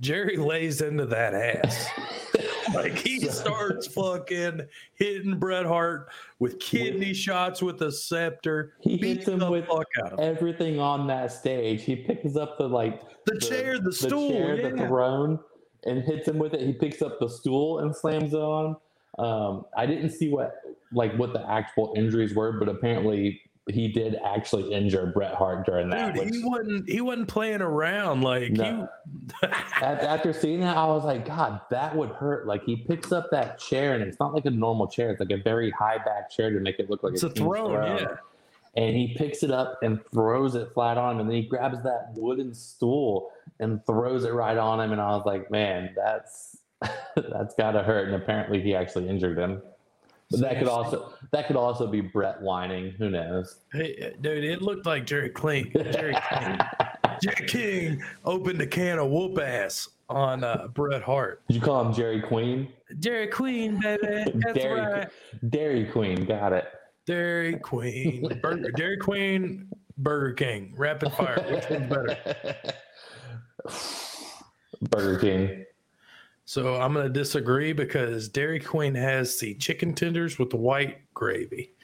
Jerry lays into that ass. like he starts fucking hitting Bret Hart with kidney shots with a scepter. He beats hits him the with fuck out of him. everything on that stage. He picks up the like The chair, the stool, chair, the throne, and hits him with it. He picks up the stool and slams it on. Um, I didn't see what like what the actual injuries were, but apparently he did actually injure Bret Hart during that. Dude, which- he wasn't he wasn't playing around. Like No. Af- after seeing that, I was like, God, that would hurt. Like he picks up that chair, and it's not like a normal chair; it's like a very high back chair to make it look like it's a king's throne, yeah. And he picks it up and throws it flat on him, and then he grabs that wooden stool and throws it right on him. And I was like, man, that's that's gotta hurt. And apparently, he actually injured him. But that could also that could also be Bret whining. Who knows? Hey, dude, it looked like Jerry King. Jerry King. Jerry King opened a can of whoop ass on uh, Bret Hart. Did you call him Jerry Queen? Jerry Queen, baby. That's Dairy, right. Dairy Queen, got it. Dairy Queen. Burger, Dairy Queen, Burger King. Rapid fire. Which one's better? Burger King. So I'm going to disagree because Dairy Queen has the chicken tenders with the white gravy.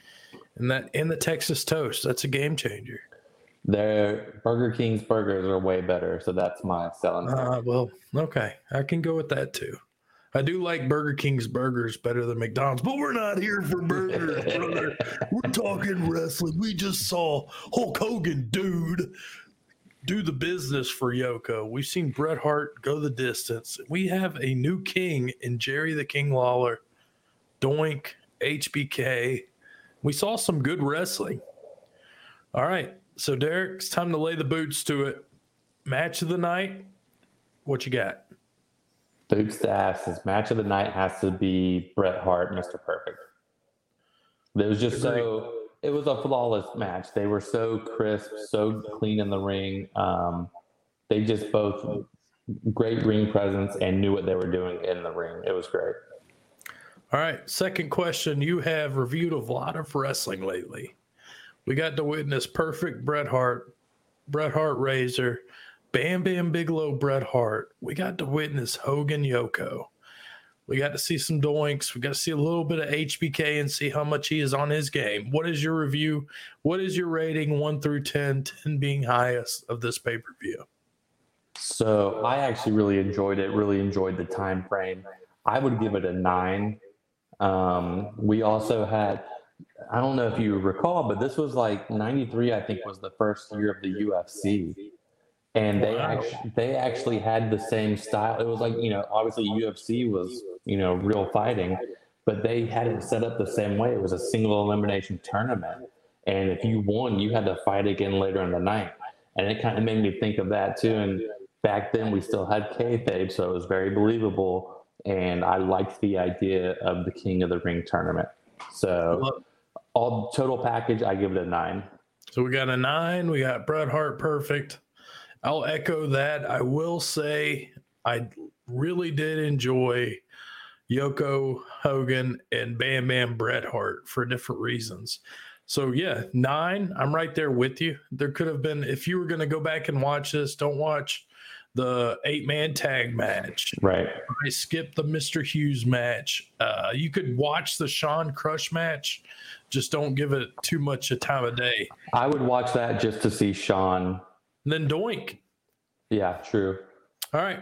And that and the Texas toast. That's a game changer. Their Burger King's burgers are way better, so that's my selling. point. Uh, well, okay. I can go with that too. I do like Burger King's burgers better than McDonald's, but we're not here for burgers, brother. We're talking wrestling. We just saw Hulk Hogan, dude, do the business for Yoko. We've seen Bret Hart go the distance. We have a new king in Jerry the King Lawler, Doink, HBK. We saw some good wrestling. All right. So, Derek, it's time to lay the boots to it. Match of the night. What you got? Boots to asses. Match of the night has to be Bret Hart, Mr. Perfect. It was just so. It was a flawless match. They were so crisp, so clean in the ring. Um, they just both great ring presence and knew what they were doing in the ring. It was great. All right. Second question. You have reviewed a lot of wrestling lately. We got to witness perfect Bret Hart, Bret Hart Razor, Bam Bam Bigelow Bret Hart. We got to witness Hogan Yoko. We got to see some doinks. We got to see a little bit of HBK and see how much he is on his game. What is your review? What is your rating, one through 10, 10 being highest of this pay per view? So I actually really enjoyed it. Really enjoyed the time frame. I would give it a nine. Um, we also had, I don't know if you recall, but this was like '93. I think was the first year of the UFC, and they Wow. actually they actually had the same style. It was like you know, obviously UFC was you know real fighting, but they had it set up the same way. It was a single elimination tournament, and if you won, you had to fight again later in the night. And it kind of made me think of that too. And back then, we still had kayfabe, so it was very believable. And I liked the idea of the King of the Ring tournament. So, all total package, I give it a nine. So we got a nine. We got Bret Hart perfect. I'll echo that. I will say I really did enjoy Yoko Hogan and Bam Bam Bret Hart for different reasons. So yeah, nine. I'm right there with you. There could have been if you were going to go back and watch this. Don't watch the eight man tag match. Right. I skipped the Mr. Hughes match. Uh, you could watch the Shawn Crush match. Just don't give it too much a time of day. I would watch that just to see Shawn. And then Doink. Yeah, true. All right.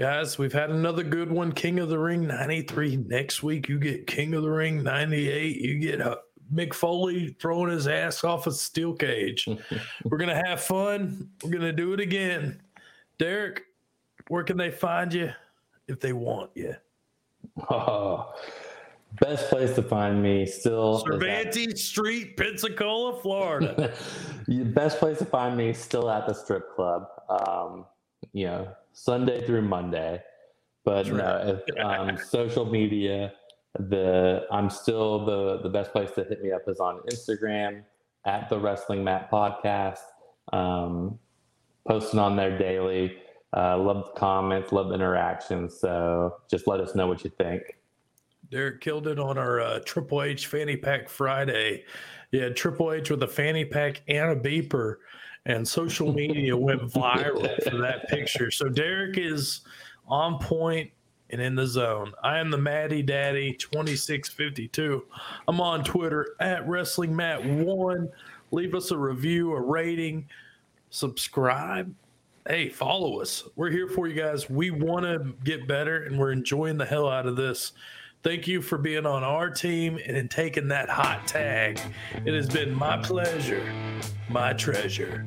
Guys, we've had another good one. King of the Ring 93. Next week, you get King of the Ring 98. You get uh, Mick Foley throwing his ass off a steel cage. We're going to have fun. We're going to do it again. Derek, where can they find you if they want you? Oh, best place to find me still. is at- Street, Pensacola, Florida. The best place to find me still at the strip club. Um, you know, Sunday through Monday. But no, if, um, social media, the I'm still the the best place to hit me up is on Instagram at the Wrestling Mat Podcast. Um, posting on there daily. Uh, love the comments, love the interactions. So just let us know what you think. Derek killed it on our uh, Triple H Fanny Pack Friday. Yeah, Triple H with a fanny pack and a beeper, and social media went viral for that picture. So Derek is on point and in the zone. I am the Matty Daddy 2652. I'm on Twitter at Wrestling Matt One. Leave us a review, a rating, subscribe. Hey, follow us. We're here for you guys. We want to get better, and we're enjoying the hell out of this. Thank you for being on our team and taking that hot tag. It has been my pleasure, my treasure.